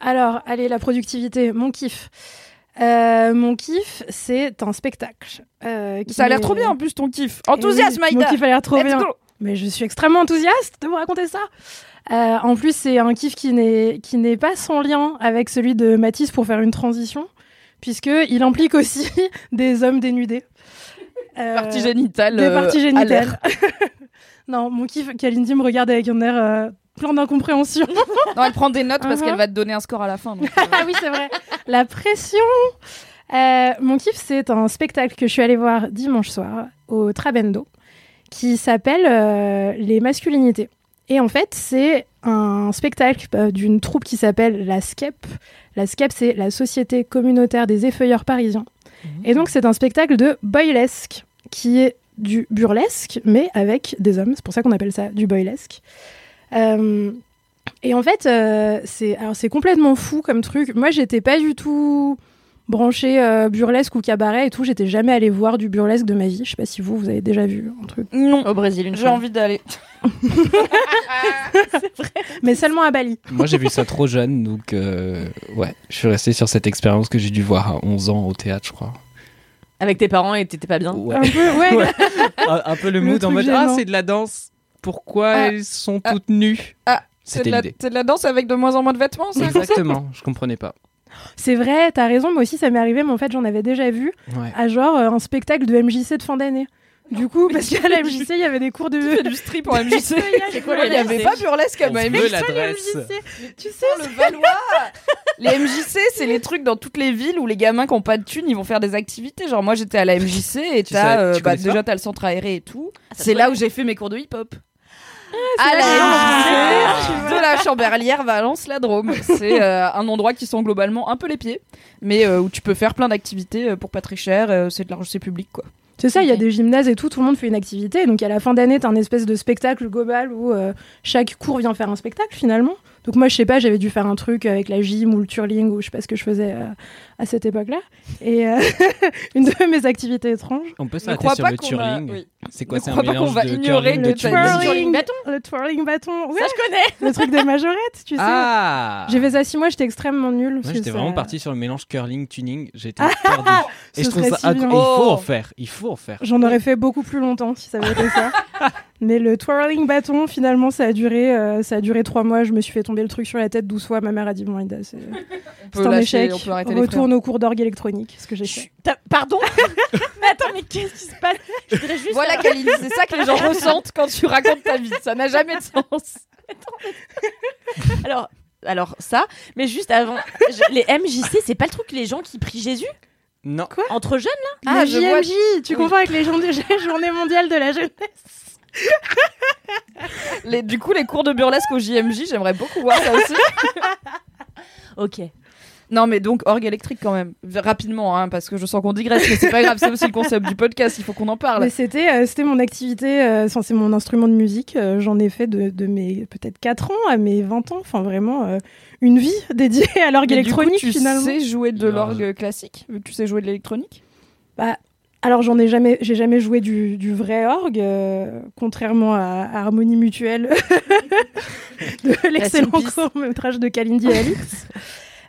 Alors, allez, la productivité, mon kiff. Euh, mon kiff, c'est un spectacle. euh, qui Ça a l'air est- trop bien en plus ton kiff. Enthousiasme, oui, Aïda. Mon kiff a l'air trop Let's bien. go. Mais je suis extrêmement enthousiaste de vous raconter ça. Euh, en plus, c'est un kiff qui n'est qui n'est pas sans lien avec celui de Mathis pour faire une transition, puisque il implique aussi (laughs) des hommes dénudés. Partie génitale. des parties génitales. (laughs) non, mon kiff, Kalindi me regarde avec un air plein d'incompréhension. (laughs) Non, elle prend des notes parce Mhm. qu'elle va te donner un score à la fin. donc, euh, (laughs) ah oui, c'est vrai. La pression. Euh, mon kiff, c'est un spectacle que je suis allée voir dimanche soir au Trabendo qui s'appelle euh, Les masculinités. Et en fait, c'est un spectacle euh, d'une troupe qui s'appelle la SCEP. La SCEP, c'est la Société communautaire des effeuilleurs parisiens. Et donc, c'est un spectacle de boylesque qui est du burlesque, mais avec des hommes. C'est pour ça qu'on appelle ça du boylesque. Euh, et en fait, euh, c'est alors c'est complètement fou comme truc. Moi, j'étais pas du tout branchée euh, burlesque ou cabaret et tout. J'étais jamais allée voir du burlesque de ma vie. Je sais pas si vous, vous avez déjà vu un truc. Non, Au Brésil, une j'ai envie d'aller. (laughs) Mais seulement à Bali. Moi, j'ai vu ça trop jeune, donc euh, ouais, je suis resté sur cette expérience que j'ai dû voir à 11 ans au théâtre, je crois. Avec tes parents et t'étais pas bien. Ouais. Un peu, ouais. (laughs) Ouais. un, un peu le Le mood en mode gênant. ah c'est de la danse. Pourquoi Ah. elles sont Ah. toutes nues Ah, C'est C'était de, la- l'idée. c'est de la danse avec de moins en moins de vêtements, ça Exactement, je comprenais pas. C'est vrai, t'as raison. Moi aussi, ça m'est arrivé, mais en fait, j'en avais déjà vu Ouais. à genre euh, un spectacle de MJC de fin d'année. Du coup, parce qu'à la MJC, il y avait des cours de. Tu fais du strip en (laughs) MJC. C'est quoi, Il n'y avait pas burlesque à ma MJC. l'adresse. Tu sais, le Valois Les MJC, c'est les trucs dans toutes les villes où les gamins qui ont pas de thunes, ils vont faire des activités. Genre, moi, j'étais à la MJC et Tu t'as, sais- euh, tu bah, connais ça déjà, t'as le centre aéré et tout. ça c'est là où j'ai fait mes cours de hip-hop. À la. MJC de la Chamberlière, Valence, la Drôme. C'est euh, un endroit qui sent globalement un peu les pieds, mais euh, où tu peux faire plein d'activités euh, pour pas très cher. euh, c'est de l'argent, c'est public, quoi. C'est ça, il y a des gymnases et tout, tout le monde fait une activité. Donc à la fin d'année, t'as un espèce de spectacle global où euh, chaque cours vient faire un spectacle finalement. Donc moi, je sais pas, j'avais dû faire un truc avec la gym ou le twirling ou je sais pas ce que je faisais euh, à cette époque-là. Et euh, (laughs) une de mes activités étranges. On peut Ne s'arrêter sur pas le oui. C'est quoi C'est un crois pas qu'on mélange va de ignorer curling t'as twirling. twirling bâton Le twirling bâton. Ouais, Ça, je connais le truc des majorettes, tu sais. Ah J'ai fait ça six mois, j'étais extrêmement nulle. Moi, j'étais vraiment parti sur le mélange curling tuning. J'étais (laughs) perdu. Et je trouve ça si. Il faut Oh. en faire. Il faut en faire. J'en aurais fait beaucoup plus longtemps si ça avait été ça. (laughs) Mais le twirling bâton, finalement, ça a duré, euh, ça a duré trois mois. Je me suis fait tomber le truc sur la tête 12 fois. Ma mère a dit bon, Ida, c'est un lâcher, échec. on peut arrêter les Retourne au cours d'orgue électronique, ce que j'ai fait. Pardon (laughs) Mais attends, mais qu'est-ce qui se passe? Je voudrais juste. Voilà, Kaline, c'est ça que les gens ressentent quand tu racontes ta vie. Ça n'a jamais de sens. Alors, alors ça, mais juste avant, je- les MJC, c'est pas le truc les gens qui prient Jésus? Non. entre jeunes là? Ah, les je vois- JMJ, tu confonds avec les journées, journées mondiales de la jeunesse. (laughs) Les- du coup, les cours de burlesque au JMJ, j'aimerais beaucoup voir ça aussi. (laughs) Ok. Non, mais donc, orgue électrique quand même. Rapidement, hein, parce que je sens qu'on digresse, mais c'est pas grave, c'est aussi le concept du podcast, il faut qu'on en parle. Mais c'était, euh, c'était mon activité, euh, c'est mon instrument de musique. euh, J'en ai fait de, de mes peut-être 4 ans à mes 20 ans. Enfin, vraiment, euh, une vie (laughs) dédiée à l'orgue Mais du coup, électronique, tu finalement. sais jouer de l'orgue classique? Vu que Tu sais jouer de l'électronique? Bah, alors j'en ai jamais, j'ai jamais joué du, du vrai orgue, euh, contrairement à, à Harmonie Mutuelle (laughs) de l'excellent court métrage de Kalindi et Alix.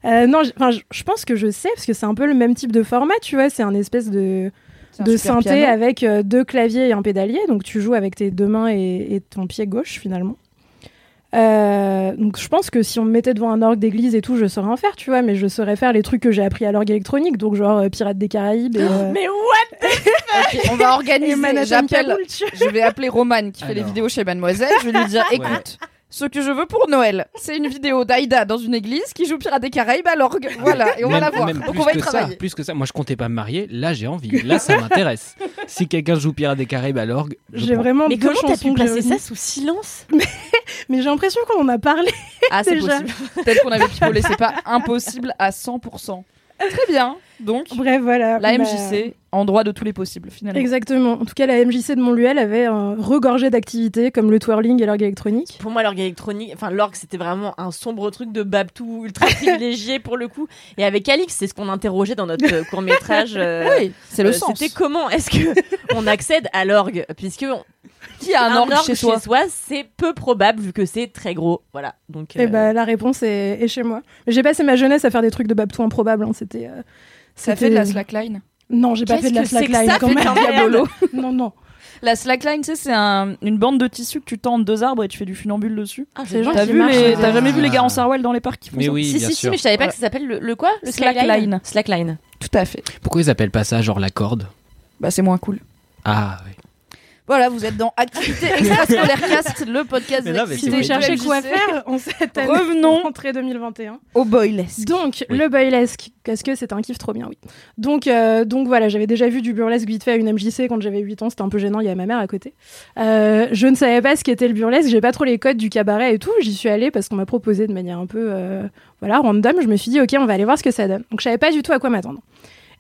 Euh, non, je pense que je sais parce que c'est un peu le même type de format, tu vois. C'est un espèce de de synthé piano. avec euh, deux claviers et un pédalier, donc tu joues avec tes deux mains et, et ton pied gauche finalement. Euh, donc je pense que si on me mettait devant un orgue d'église et tout, je saurais en faire, tu vois, mais je saurais faire les trucs que j'ai appris à l'orgue électronique, donc genre euh, Pirates des Caraïbes et, euh, Mais what (laughs) Ok, on va organiser. J'appelle. Je vais appeler Romane qui fait les vidéos chez Mademoiselle. Je vais lui dire Ouais. Ce que je veux pour Noël, c'est une vidéo d'Aïda dans une église qui joue Pirates des Caraïbes à l'orgue. Voilà, et on va la voir. même Donc on va y que ça, travailler. plus que ça. Moi, je comptais pas me marier. Là, j'ai envie. Là, ça m'intéresse. (laughs) si quelqu'un joue Pirates des Caraïbes à l'orgue, J'ai vraiment Mais deux comment t'as pu passer ça sous silence (laughs) Mais j'ai l'impression qu'on en a parlé. Ah, c'est possible. Peut-être qu'on avait pipolé, c'est pas impossible à 100%. Très bien. Donc, Bref, voilà. la Bah, MJC, endroit de tous les possibles, finalement. Exactement. En tout cas, la MJC de Montluel avait un regorgé d'activités comme le twirling et l'orgue électronique. Pour moi, l'orgue électronique, enfin l'orgue, c'était vraiment un sombre truc de Babtou ultra privilégié pour le coup. Et avec Alix, c'est ce qu'on interrogeait dans notre court métrage. (laughs) Oui, c'est le Euh, sens. C'était comment est-ce que (laughs) on accède à l'orgue puisque on- Qui a un, orgue, chez soi c'est peu probable vu que c'est très gros. Voilà. Donc Et euh, bah, la réponse est, est chez moi. J'ai passé ma jeunesse à faire des trucs de Babtou improbables. hein. C'était. euh, Ça fait de la slackline. Non, j'ai pas fait de la slackline quand même. Diabolo. (laughs) non, non. La slackline, tu sais, c'est un- une bande de tissu que tu tends entre deux arbres et tu fais du funambule dessus. ah, C'est T'as vu les... T'as jamais vu les gars en Ah. Sarwell dans les parcs qui font Mais ça oui, si, bien si, si, sûr. mais je savais pas que ça s'appelle le, le quoi Le Slackline? Slackline. Tout à fait. Pourquoi ils appellent pas ça genre la corde? Bah, c'est moins cool. Ah, oui. Voilà, vous êtes dans Activité (laughs) Extrascolaire Cast, le podcast Mais non, mais Si c'est vous oui. cherchez quoi faire en cette année Revenons. (laughs) rentrée 2021. au boylesque. Donc, Oui. le burlesque, parce que c'est un kiff trop bien, oui. Donc, euh, donc voilà, j'avais déjà vu du burlesque vite fait à une MJC quand j'avais 8 ans, c'était un peu gênant, il y a ma mère à côté. Euh, je ne savais pas ce qu'était le burlesque, j'ai pas trop les codes du cabaret et tout, j'y suis allée parce qu'on m'a proposé de manière un peu, euh, voilà, random, je me suis dit, ok, on va aller voir ce que ça donne. Donc, je savais pas du tout à quoi m'attendre.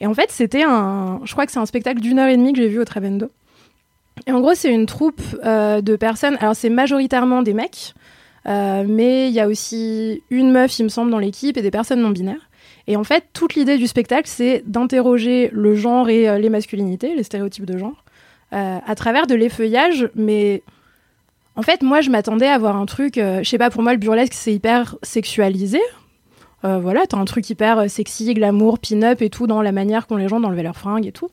Et en fait, c'était un, je crois que c'est un spectacle d'une heure et demie que j'ai vu au Travendo. Et en gros, c'est une troupe euh, de personnes, alors c'est majoritairement des mecs, euh, mais il y a aussi une meuf, il me semble, dans l'équipe et des personnes non binaires. Et en fait, toute l'idée du spectacle, c'est d'interroger le genre et euh, les masculinités, les stéréotypes de genre, à travers de l'effeuillage. Mais en fait, moi, je m'attendais à voir un truc, je sais pas, pour moi, le burlesque, c'est hyper sexualisé. Voilà, t'as un truc hyper sexy, glamour, pin-up et tout, dans la manière qu'ont les gens d'enlever leurs fringues et tout.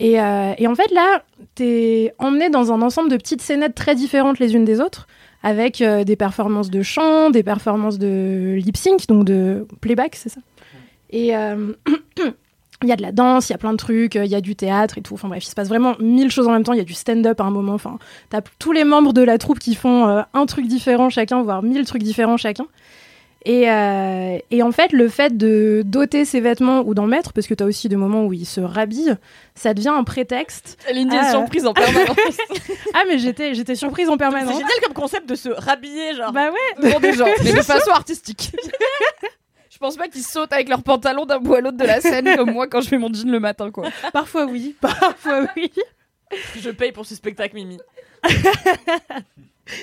Et, euh, et en fait, là, t'es emmené dans un ensemble de petites scénettes très différentes les unes des autres, avec euh, des performances de chant, des performances de lip sync, donc de playback, c'est ça. Et euh, il (clears throat) y a de la danse, il y a plein de trucs, euh, il y a du théâtre et tout. Enfin bref, il se passe vraiment mille choses en même temps. Il y a du stand-up à un moment. Enfin, t'as tous les membres de la troupe qui font euh, un truc différent chacun, voire mille trucs différents chacun. Et, euh, et en fait, le fait de doter ses vêtements ou d'en mettre, parce que t'as aussi des moments où ils se rhabillent, ça devient un prétexte. L'Indie Ah, est surprise en permanence (laughs) Ah, mais j'étais, j'étais surprise en C'est permanence. génial comme concept de se rhabiller, genre. Bah ouais. devant des gens, mais de façon artistique. (laughs) Je pense pas qu'ils sautent avec leurs pantalons d'un bout à l'autre de la scène comme moi quand je fais mon jean le matin, quoi. Parfois oui, parfois oui. Je paye pour ce spectacle, Mimi. (laughs)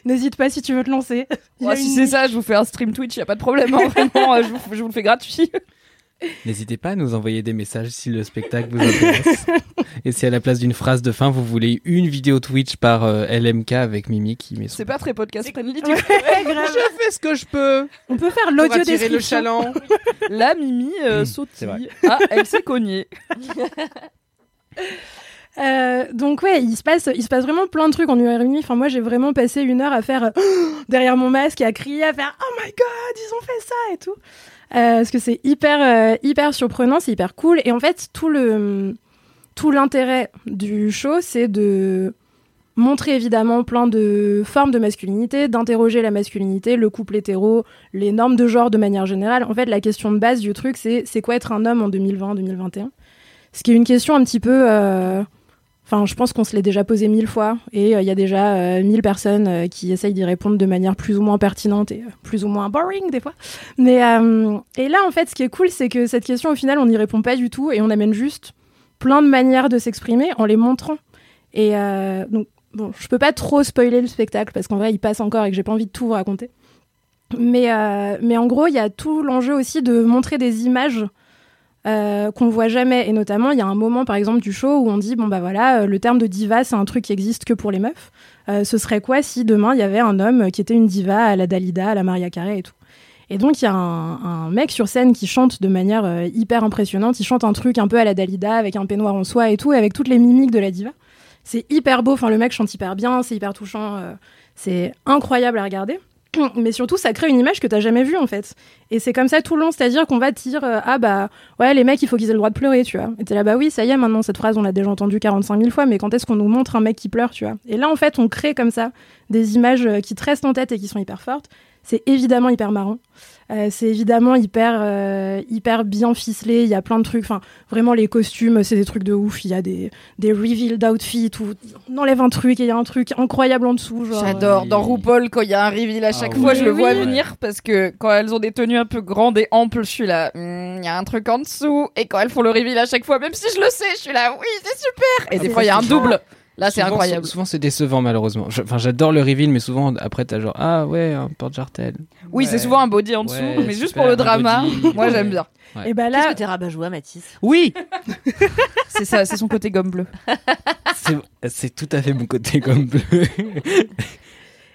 N'hésite pas si tu veux te lancer. (laughs) Il Ouais, si une c'est ça, je vous fais un stream Twitch, y a pas de problème. hein, vraiment, (laughs) euh, je, vous, je vous le fais gratuit. N'hésitez pas à nous envoyer des messages si le spectacle vous intéresse. Et si à la place d'une phrase de fin, vous voulez une vidéo Twitch par euh, LMK avec Mimi qui met son... C'est pas très podcast friendly. (laughs) du Ouais. Je fais ce que je peux On peut faire l'audio attirer le description. chaland. La Mimi euh, Mmh, c'est sautille. vrai. Ah, elle s'est cognée. Euh, donc ouais, il se passe, il se passe vraiment plein de trucs en une heure. Enfin moi j'ai vraiment passé une heure à faire (gasps) derrière mon masque et à crier, à faire oh my god ils ont fait ça et tout. Euh, parce que c'est hyper euh, hyper surprenant, c'est hyper cool. Et en fait tout le tout l'intérêt du show c'est de montrer évidemment plein de formes de masculinité, d'interroger la masculinité, le couple hétéro, les normes de genre de manière générale. En fait la question de base du truc c'est c'est quoi être un homme en 2020-2021 ce qui est une question un petit peu Enfin, je pense qu'on se l'est déjà posé mille fois et euh, il y a déjà euh, mille personnes euh, qui essayent d'y répondre de manière plus ou moins pertinente et plus ou moins boring des fois. Mais et là, en fait, ce qui est cool, c'est que cette question, au final, on n'y répond pas du tout et on amène juste plein de manières de s'exprimer en les montrant. Et donc, bon, je peux pas trop spoiler le spectacle parce qu'en vrai, il passe encore et que j'ai pas envie de tout vous raconter. Mais, mais en gros, il y a tout l'enjeu aussi de montrer des images euh, qu'on voit jamais. Et notamment, il y a un moment, par exemple, du show où on dit bon bah voilà, euh, le terme de diva, c'est un truc qui existe que pour les meufs. Euh, ce serait quoi si demain il y avait un homme qui était une diva à la Dalida, à la Maria Carey et tout. Et donc il y a un, mec sur scène qui chante de manière euh, hyper impressionnante. Il chante un truc un peu à la Dalida avec un peignoir en soie et tout, et avec toutes les mimiques de la diva. C'est hyper beau. Enfin, le mec chante hyper bien, c'est hyper touchant. c'est incroyable à regarder. (clears throat) Mais surtout, ça crée une image que t'as jamais vue en fait. Et c'est comme ça tout le long, c'est-à-dire qu'on va te dire euh, ah bah ouais les mecs il faut qu'ils aient le droit de pleurer, tu vois. Et t'es là bah oui ça y est maintenant cette phrase on l'a déjà entendue 45 000 fois, mais quand est-ce qu'on nous montre un mec qui pleure, tu vois? Et là en fait on crée comme ça des images euh, qui te restent en tête et qui sont hyper fortes. C'est évidemment hyper marrant. Euh, c'est évidemment hyper euh, hyper bien ficelé. Il y a plein de trucs. Enfin, vraiment les costumes, c'est des trucs de ouf. Il y a des des reveals d'outfits où on enlève un truc et il y a un truc incroyable en dessous. genre, J'adore. Dans RuPaul, quand il y a un reveal à chaque Ah fois, oui. je le vois oui. venir parce que quand elles ont des tenues un peu grandes et amples, je suis là, Hmm, il y a un truc en dessous. Et quand elles font le reveal à chaque fois, même si je le sais, je suis là, oui, c'est super. Et des fois, il y a un double. Là, c'est incroyable. sou- Souvent, c'est décevant, malheureusement. Enfin, j'adore le reveal, mais souvent, après, t'as genre, ah ouais, un porte-jartel. Oui, c'est souvent un body en dessous, Ouais, mais juste super, pour le drama, body. (laughs) moi Ouais. j'aime bien. Ouais. Et bah Qu'est-ce là, que t'es rabat-joie, Mathis? Oui (laughs) C'est ça, c'est son côté gomme bleue. C'est- tout à fait mon côté comme bleu. (laughs)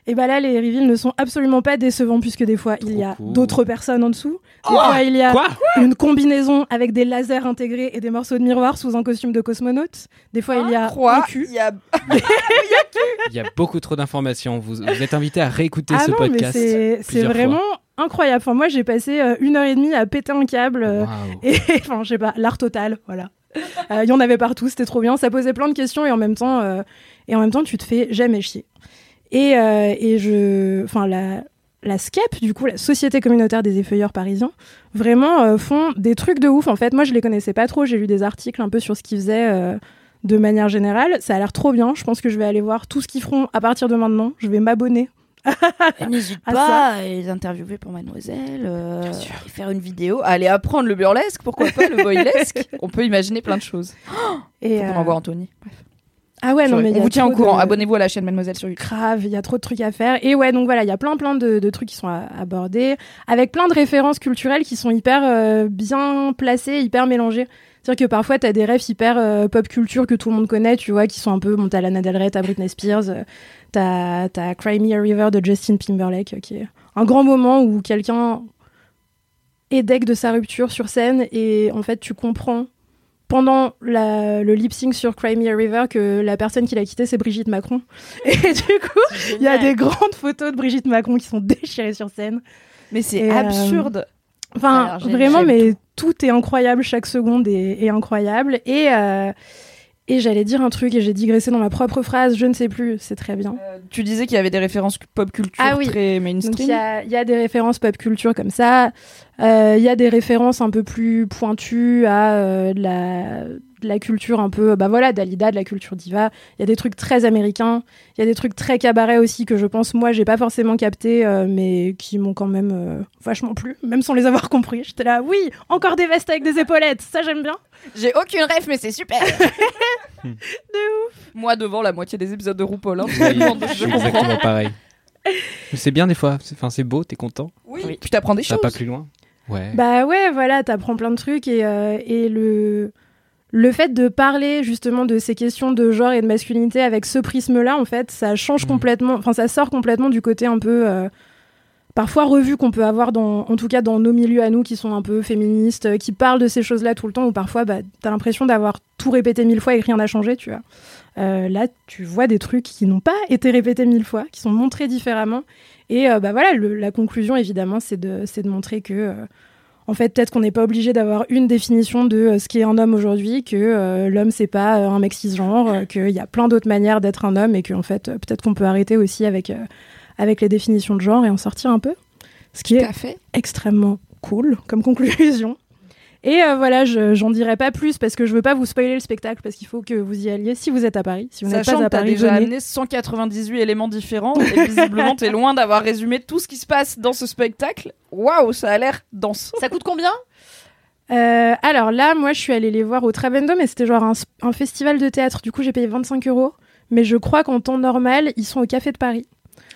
Et bah là, les reveals ne sont absolument pas décevants puisque des fois il y a cool. d'autres personnes en dessous. Des Quoi fois il y a Quoi une combinaison avec des lasers intégrés et des morceaux de miroir sous un costume de cosmonaute. Des fois il y a un Croix, cul. il y a (laughs) Il y a beaucoup trop d'informations. Vous, vous êtes invité à réécouter Ah ce non, mais podcast. c'est vraiment fois. incroyable. Enfin, moi j'ai passé euh, une heure et demie à péter un câble. euh, et (laughs) enfin, je sais pas, l'art total, voilà. Euh, Il y en avait partout, c'était trop bien. Ça posait plein de questions et en même temps, euh, et en même temps, tu te fais jamais chier. Et, euh, et je, enfin la, la SCEP, du coup, la Société communautaire des effeuilleurs parisiens, vraiment euh, font des trucs de ouf. En fait, moi, je les connaissais pas trop. J'ai lu des articles un peu sur ce qu'ils faisaient. euh, de manière générale, ça a l'air trop bien. Je pense que je vais aller voir tout ce qu'ils feront à partir de maintenant. Je vais m'abonner. N'hésite (laughs) pas à les interviewer pour Mademoiselle, euh, et faire une vidéo, aller apprendre le burlesque, pourquoi pas le (laughs) boylesque. On peut imaginer plein de choses. Et Faut qu'on envoie Anthony. Bref. Ah ouais, non, mais on vous tient au courant. de- Abonnez-vous à la chaîne Mademoiselle sur YouTube. Grave, il y a trop de trucs à faire. Et ouais, donc voilà, il y a plein plein de, de trucs qui sont à- abordés, avec plein de références culturelles qui sont hyper euh, bien placées, hyper mélangées. C'est-à-dire que parfois, tu as des rêves hyper euh, pop culture que tout le monde connaît, tu vois, qui sont un peu, bon, t'as Lana Del Rey, t'as Britney Spears, euh, t'as t'as Cry Me a River de Justin Timberlake, euh, qui est un grand moment où quelqu'un est deck de sa rupture sur scène et en fait, tu comprends pendant la- le lip sync sur Cry Me a River que la personne qui l'a quitté c'est Brigitte Macron (laughs) et du coup il y a des grandes photos de Brigitte Macron qui sont (laughs) déchirées sur scène Mais c'est euh, absurde. enfin vraiment mais tout. est incroyable chaque seconde est, est incroyable et euh, et j'allais dire un truc et j'ai digressé dans ma propre phrase je ne sais plus c'est très bien Tu disais qu'il y avait des références pop culture Ah oui. très mainstream. il y a, il y a des références pop culture comme ça. Euh, Il y a des références un peu plus pointues à euh, de, la, de la culture un peu, bah voilà, Dalida, de la culture diva. Il y a des trucs très américains. Il y a des trucs très cabaret aussi que je pense moi j'ai pas forcément capté, euh, mais qui m'ont quand même euh, vachement plu, même sans les avoir compris. J'étais là, oui, encore des vestes avec des épaulettes, ça j'aime bien. J'ai aucune rêve, mais c'est super. (laughs) de ouf. Moi devant la moitié des épisodes de RuPaul. Hein, Oui, je exactement pareil. C'est bien des fois. C'est- Enfin, c'est beau, t'es content. Oui, tu t'apprends des Ça choses. pas plus loin. Ouais. Bah ouais, voilà, t'apprends plein de trucs et, euh, et le, le fait de parler justement de ces questions de genre et de masculinité avec ce prisme-là, en fait, ça change complètement, enfin ça sort complètement du côté un peu euh, parfois revu qu'on peut avoir dans, en tout cas dans nos milieux à nous qui sont un peu féministes, euh, qui parlent de ces choses-là tout le temps, ou parfois bah, t'as l'impression d'avoir tout répété mille fois et que rien n'a changé, tu vois. Euh, là, tu vois des trucs qui n'ont pas été répétés mille fois, qui sont montrés différemment. Et euh, bah voilà, le- la conclusion, évidemment, c'est de, c'est de montrer que, euh, en fait, peut-être qu'on n'est pas obligé d'avoir une définition de euh, ce qu'est un homme aujourd'hui, que l'homme, c'est pas un mec cisgenre, qu'il y a plein d'autres manières d'être un homme et qu'en fait, peut-être qu'on peut arrêter aussi avec, avec les définitions de genre et en sortir un peu. Ce qui Tout est à fait. extrêmement cool comme conclusion. Et euh, voilà, je- j'en dirai pas plus parce que je veux pas vous spoiler le spectacle parce qu'il faut que vous y alliez si vous êtes à Paris. Si vous n'êtes Sachant pas à que t'as Paris, déjà venez. amené 198 éléments différents et visiblement t'es loin d'avoir résumé tout ce qui se passe dans ce spectacle. Waouh, ça a l'air dense. Ça coûte combien? Euh, alors là, moi, je suis allée les voir au Trabendo, mais c'était genre un, festival de théâtre. Du coup, j'ai payé 25 euros. Mais je crois qu'en temps normal, ils sont au Café de Paris.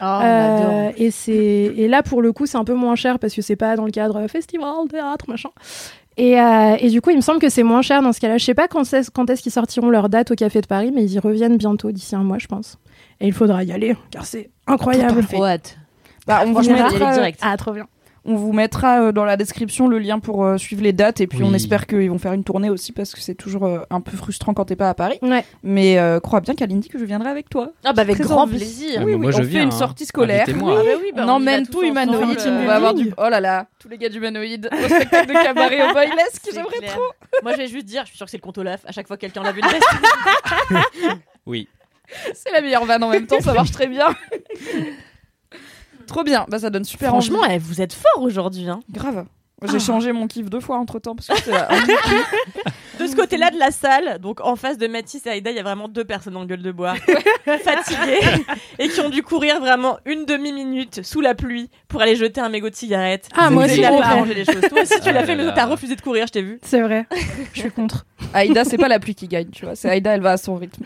Oh, Euh, et c'est et là pour le coup c'est un peu moins cher parce que c'est pas dans le cadre euh, festival théâtre machin et, euh, et du coup il me semble que c'est moins cher dans ce cas-là je sais pas quand est-ce qu'ils sortiront leur date au café de Paris mais ils y reviennent bientôt d'ici un mois je pense et il faudra y aller car c'est incroyable Trop hâte. Bah, on mettra direct. ah trop bien On vous mettra euh, dans la description le lien pour euh, suivre les dates et puis Oui. on espère qu'ils vont faire une tournée aussi parce que c'est toujours euh, un peu frustrant quand t'es pas à Paris. ouais Mais euh, crois bien Kalindi que je viendrai avec toi. Ah bah avec grand envie. plaisir. Ah, Oui, bah, oui, moi, je on viens, fait une hein. sortie scolaire. Ah bah oui, bah, on, emmène tout humanoïde. ensemble, On va avoir du. Oh là là, tous les gars d'humanoïde au spectacle de cabaret au Boylesque, j'aimerais trop. Moi, je vais juste dire, je suis sûre que c'est le compte Olaf. À chaque fois, quelqu'un une veste. (laughs) Oui. C'est la meilleure vanne en même temps, ça marche très bien. (laughs) trop bien, bah ça donne super Franchement, envie. eh, vous êtes fort aujourd'hui. Hein. Grave. J'ai Ah. changé mon kiff deux fois entre temps parce que. (laughs) De ce côté-là de la salle, donc en face de Mathis et Aïda, il y a vraiment deux personnes en gueule de bois, (laughs) fatiguées, (laughs) et qui ont dû courir vraiment une demi-minute sous la pluie pour aller jeter un mégot de cigarette. Ah, moi aussi, pas arrangé les choses. Toi aussi, tu Ah l'as là fait, mais t'as refusé de courir, je t'ai vu. c'est vrai je suis contre Aïda, c'est pas la pluie qui gagne, tu vois. C'est Aïda, elle va à son rythme.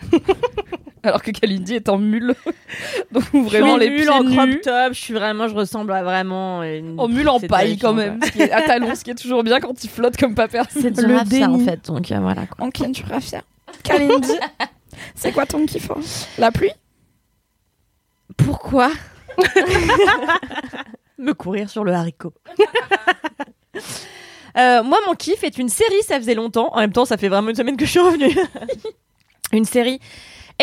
(laughs) Alors que Kalindi est en mule. (laughs) Donc vraiment je les pieds en crop top, je suis vraiment, je ressemble à vraiment une... En mule en paille quand même, ce qui est à talons, ce qui est toujours bien quand il flotte comme pas personne. C'est Le déni en fait, donc euh, voilà. Quoi. Ok, tu raffia. (laughs) Kalindi, c'est quoi ton kiff hein? La pluie? Pourquoi? Me courir sur le haricot. Euh, moi, mon kiff est une série, ça faisait longtemps. En même temps, ça fait vraiment une semaine que je suis revenue. une série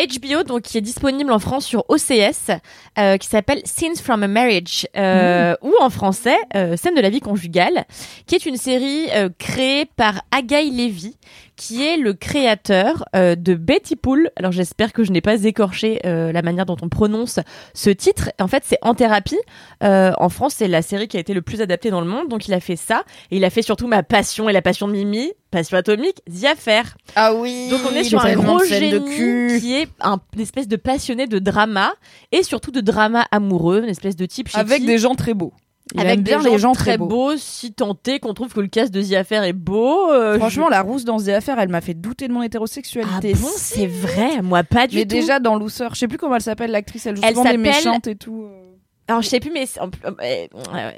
HBO, donc qui est disponible en France sur OCS, euh, qui s'appelle Scenes from a Marriage, euh, ou en français, euh, Scène de la vie conjugale, qui est une série créée par Agaï Levy, qui est le créateur euh, de Betty Pool. Alors j'espère que je n'ai pas écorché euh, la manière dont on prononce ce titre. En fait, c'est En thérapie. Euh, en France, c'est la série qui a été le plus adaptée dans le monde. Donc il a fait ça. Et il a fait surtout ma passion et la passion de Mimi, Passion atomique, The Affair. Ah oui Donc on est sur un gros génie qui est un, une espèce de passionné de drama et surtout de drama amoureux, une espèce de type chez Avec qui- des gens très beaux. Il avec aime bien des les gens très très beaux. beaux, si tenté qu'on trouve que le cast de The Affair est beau. euh, Franchement, la rousse dans The Affair, elle m'a fait douter de mon hétérosexualité. Ah bon, c'est vrai, moi pas du Mais tout. déjà dans Loser, je sais plus comment elle s'appelle l'actrice, elle joue Elle souvent des méchantes et tout. Alors je sais plus, mais euh, euh,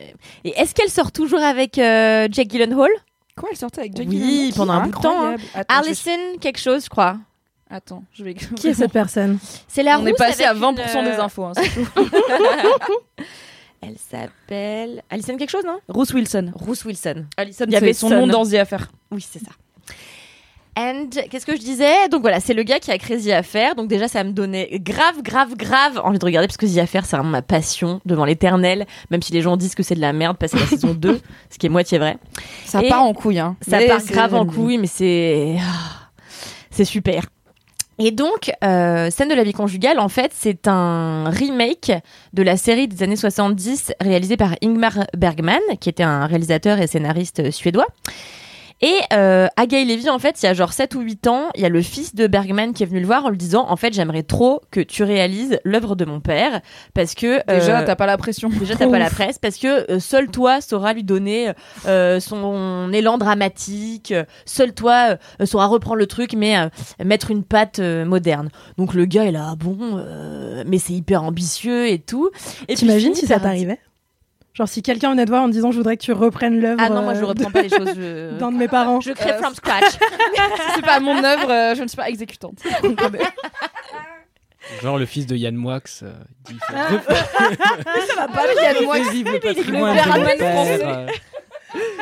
et est-ce qu'elle sort toujours avec euh, Jake Gyllenhaal? Quoi, elle sortait avec Jake Oui, Gyllenhaal? pendant un bout de temps. hein. Je- quelque chose, je crois. Attends, je vais. qui est cette personne? C'est la On est passé avec à 20% une, des infos. hein, c'est tout. (laughs) (laughs) Elle s'appelle Alison quelque chose, non? Ruth Wilson. Ruth Wilson. Alison, Il y avait son Son. nom dans The Affair. Oui, c'est ça. And qu'est-ce que je disais? Donc voilà, c'est le gars qui a créé The Affair. Donc déjà, ça me donnait grave, grave, grave envie de regarder parce que The Affair, c'est vraiment ma passion devant l'éternel. Même si les gens disent que c'est de la merde, passer la (laughs) saison 2, ce qui est moitié vrai. Ça Et part en couille. Hein. Ça Mais part grave en couille, mais c'est ah, c'est super. Et donc, euh, Scène de la vie conjugale, en fait, c'est un remake de la série des années 70 réalisée par Ingmar Bergman, qui était un réalisateur et scénariste suédois. Et euh, à Guy Levy, en fait, il y a genre 7 ou 8 ans, il y a le fils de Bergman qui est venu le voir en lui disant En fait, j'aimerais trop que tu réalises l'œuvre de mon père, parce que. Déjà, euh, t'as pas la pression. Déjà, t'as pas la presse parce que euh, seul toi saura lui donner euh, son élan dramatique. euh, Seul toi euh, saura reprendre le truc, mais euh, mettre une patte euh, moderne. Donc le gars est là, bon, euh, mais c'est hyper ambitieux et tout. Et puis, T'imagines si ça t'arrivait Genre si quelqu'un venait te voir en disant je voudrais que tu reprennes l'œuvre. Ah non, moi je euh, reprends pas les choses. Je... (laughs) d'un de mes parents. Je crée Euh, from scratch. (laughs) c'est pas mon œuvre, euh, je ne suis pas exécutante. (laughs) Genre le fils de Yann Moix. euh, dit, Ah. ça va pas, Yann Moix, le le père, français.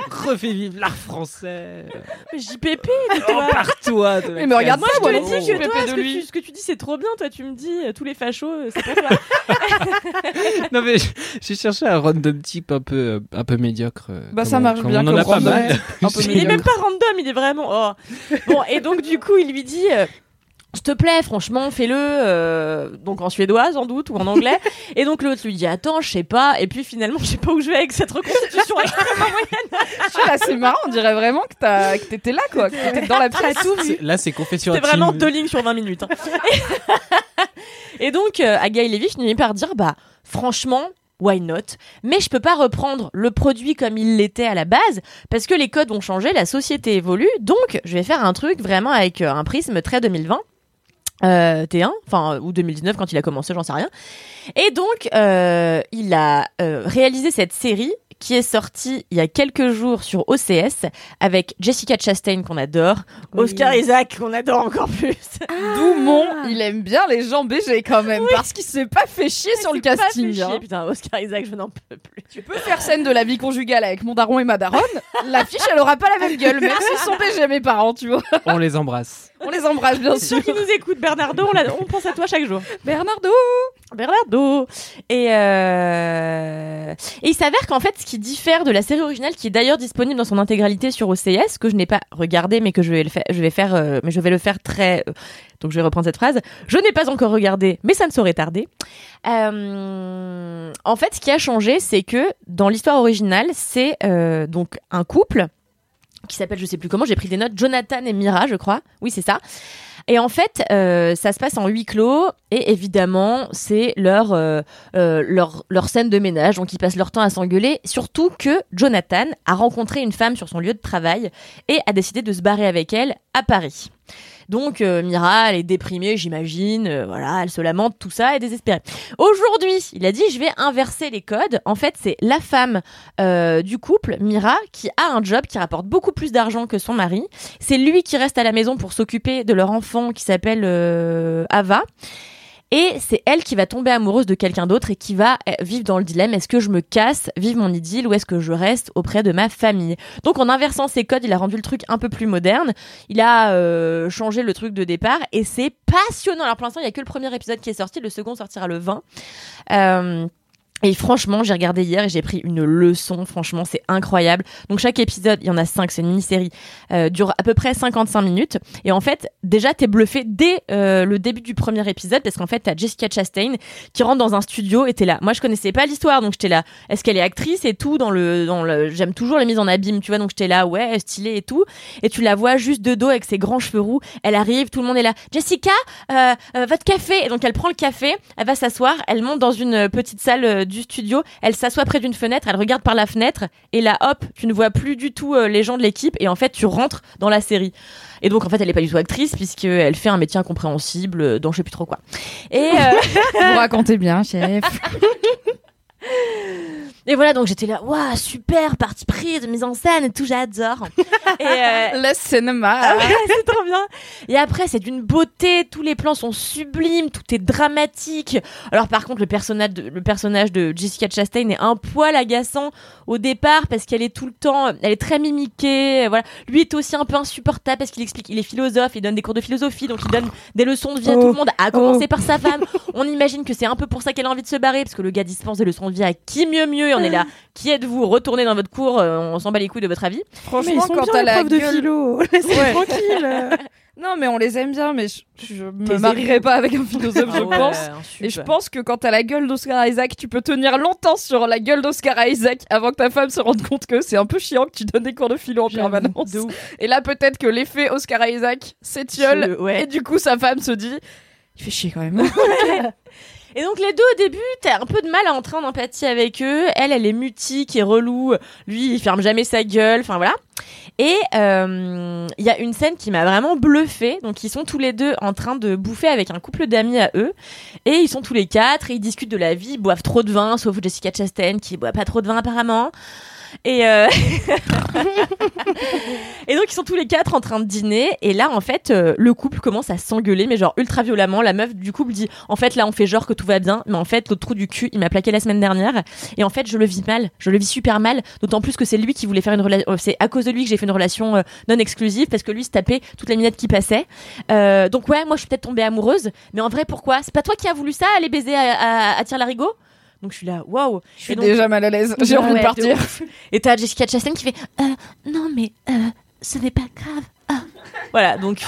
Refais vivre l'art français. Mais JPP, Oh, par toi. Mais me regarde Moi, je te l'ai dit que toi, de ce que, lui. tu, ce que tu dis, c'est trop bien. Toi, tu me dis, euh, tous les fachos, euh, c'est pour toi. (laughs) Non mais j'ai cherché un random type un peu un peu médiocre. euh, Bah, ça on- marche bien On en a pas mal. (laughs) il est même pas random, il est vraiment. Oh. Bon, et donc, du coup, il lui dit. S'il te plaît, franchement, fais-le. euh, donc en suédois, sans doute, ou en anglais. (laughs) et donc l'autre lui dit Attends, je sais pas. Et puis finalement, je sais pas où je vais avec cette reconstitution (laughs) extrêmement moyenne. Là, c'est marrant, on dirait vraiment que t'as- que t'étais là, quoi. Que t'étais dans la pièce. C'est- Là c'est confession C'était vraiment deux lignes sur 20 minutes. hein. Et, (laughs) et donc, euh, Agaï Lévy finit par dire Bah, franchement. Why not? Mais je peux pas reprendre le produit comme il l'était à la base parce que les codes ont changé, la société évolue. Donc, je vais faire un truc vraiment avec euh, un prisme très 2020. Euh, T1, enfin ou 2019 quand il a commencé, j'en sais rien. Et donc euh, il a euh, réalisé cette série qui est sortie il y a quelques jours sur OCS avec Jessica Chastain qu'on adore, Oscar Isaac qu'on adore encore plus. D'où mon, il aime bien les gens BG quand même, parce qu'il s'est pas fait chier sur le Pas fait casting. chier, hein. putain, Oscar Isaac, je n'en peux plus. Tu peux faire scène de la vie conjugale avec mon daron et ma daronne, (laughs) l'affiche elle aura pas la même gueule, même s'ils sont BG mes parents, tu vois. On les embrasse. On les embrasse bien sûr. Ceux qui nous écoutent, Bernardo, on, l'a- on pense à toi chaque jour. Bernardo Bernardo Et, euh... et il s'avère qu'en fait, ce qui diffère de la série originale, qui est d'ailleurs disponible dans son intégralité sur OCS, que je n'ai pas regardé, mais que je vais le faire, je vais faire, euh, mais je vais le faire très. euh, Donc je vais reprendre cette phrase. Je n'ai pas encore regardé, mais ça ne saurait tarder. Euh, En fait, ce qui a changé, c'est que dans l'histoire originale, c'est euh, donc un couple qui s'appelle, je sais plus comment, j'ai pris des notes, Jonathan et Mira, je crois. Oui, c'est ça. Et en fait, euh, ça se passe en huis clos et évidemment, c'est leur, euh, euh, leur leur scène de ménage. Donc, ils passent leur temps à s'engueuler. Surtout que Jonathan a rencontré une femme sur son lieu de travail et a décidé de se barrer avec elle à Paris. Donc euh, Mira, elle est déprimée, j'imagine. euh, voilà, elle se lamente, tout ça, elle est désespérée. Aujourd'hui, il a dit je vais inverser les codes. En fait, c'est la femme euh, du couple, Mira, qui a un job qui rapporte beaucoup plus d'argent que son mari. C'est lui qui reste à la maison pour s'occuper de leur enfant qui s'appelle euh, Ava. Et c'est elle qui va tomber amoureuse de quelqu'un d'autre et qui va euh, vivre dans le dilemme est-ce que je me casse, vive mon idylle ou est-ce que je reste auprès de ma famille? Donc en inversant ses codes, il a rendu le truc un peu plus moderne. Il a euh, changé le truc de départ et c'est passionnant. Alors pour l'instant, il y a que le premier épisode qui est sorti, le second sortira le 20. Euh, et franchement, j'ai regardé hier et j'ai pris une leçon. Franchement, c'est incroyable. Donc chaque épisode, il y en a cinq, c'est une mini-série, euh, dure à peu près 55 minutes. Et en fait, déjà, t'es bluffé dès euh, le début du premier épisode parce qu'en fait, t'as Jessica Chastain qui rentre dans un studio et t'es là. Moi, je connaissais pas l'histoire, donc j'étais là. Est-ce qu'elle est actrice et tout dans le, dans le. J'aime toujours les mises en abîme, tu vois. Donc j'étais là, ouais, stylée et tout. Et tu la vois juste de dos avec ses grands cheveux roux. Elle arrive, tout le monde est là. Jessica, euh, euh, votre café. Et donc elle prend le café, elle va s'asseoir, elle monte dans une petite salle euh, du studio, elle s'assoit près d'une fenêtre, elle regarde par la fenêtre et là hop, tu ne vois plus du tout euh, les gens de l'équipe et en fait tu rentres dans la série. Et donc en fait elle est pas du tout actrice puisqu'elle fait un métier incompréhensible euh, dont je sais plus trop quoi. Et euh, (laughs) Vous racontez bien, chef. (laughs) Et voilà, donc j'étais là, waouh, super, parti pris de mise en scène et tout, j'adore. et euh, (laughs) Le cinéma. ah ouais, (laughs) c'est trop bien. Et après, c'est d'une beauté, tous les plans sont sublimes, tout est dramatique. Alors par contre, le personnage de, le personnage de Jessica Chastain est un poil agaçant au départ parce qu'elle est tout le temps, elle est très mimiquée. Voilà, lui est aussi un peu insupportable parce qu'il explique, il est philosophe, il donne des cours de philosophie, donc il donne des leçons de vie à Oh. tout le monde, à commencer Oh. par sa femme. On imagine que c'est un peu pour ça qu'elle a envie de se barrer parce que le gars dispense des leçons de vie à qui mieux mieux. On est là, qui êtes-vous? Retournez dans votre cours, euh, on s'en bat les couilles de votre avis. Mais ils Franchement, sont quand bien t'as les la profs de gueule... philo. (laughs) Laissez Ouais. tranquille. (laughs) Non, mais on les aime bien, mais je, je me marierai pas avec un philosophe, je Ah ouais, pense. sup. Et je pense que quand t'as la gueule d'Oscar Isaac, tu peux tenir longtemps sur la gueule d'Oscar Isaac avant que ta femme se rende compte que c'est un peu chiant que tu donnes des cours de philo en permanence. Et là, peut-être que l'effet Oscar Isaac s'étiole. Ouais. Et du coup, sa femme se dit Il fait chier quand même. (laughs) Et donc les deux au début, t'as un peu de mal à entrer en empathie avec eux. Elle, elle est mutique et relou. Lui, il ferme jamais sa gueule. Enfin voilà. Et euh, il y a une scène qui m'a vraiment bluffée. Donc ils sont tous les deux en train de bouffer avec un couple d'amis à eux. Et ils sont tous les quatre et ils discutent de la vie. Ils boivent trop de vin, sauf Jessica Chastain qui boit pas trop de vin apparemment. Et, euh... (laughs) et donc ils sont tous les quatre en train de dîner. Et là en fait euh, le couple commence à s'engueuler mais genre ultra violemment. La meuf du couple dit en fait là on fait genre que tout va bien mais en fait l'autre trou du cul il m'a plaqué la semaine dernière. Et en fait je le vis mal. Je le vis super mal d'autant plus que c'est lui qui voulait faire une relation c'est à cause de lui que j'ai fait une relation euh, non exclusive parce que lui se tapait toutes les minettes qui passaient. Euh, donc ouais moi je suis peut-être tombée amoureuse mais en vrai pourquoi? C'est pas toi qui as voulu ça aller baiser à, à, à tire larigot donc je suis là, waouh. Je suis déjà mal à l'aise. J'ai envie de partir. Et t'as Jessica Chastain qui fait, euh, non mais euh, ce n'est pas grave. Ah. Voilà, donc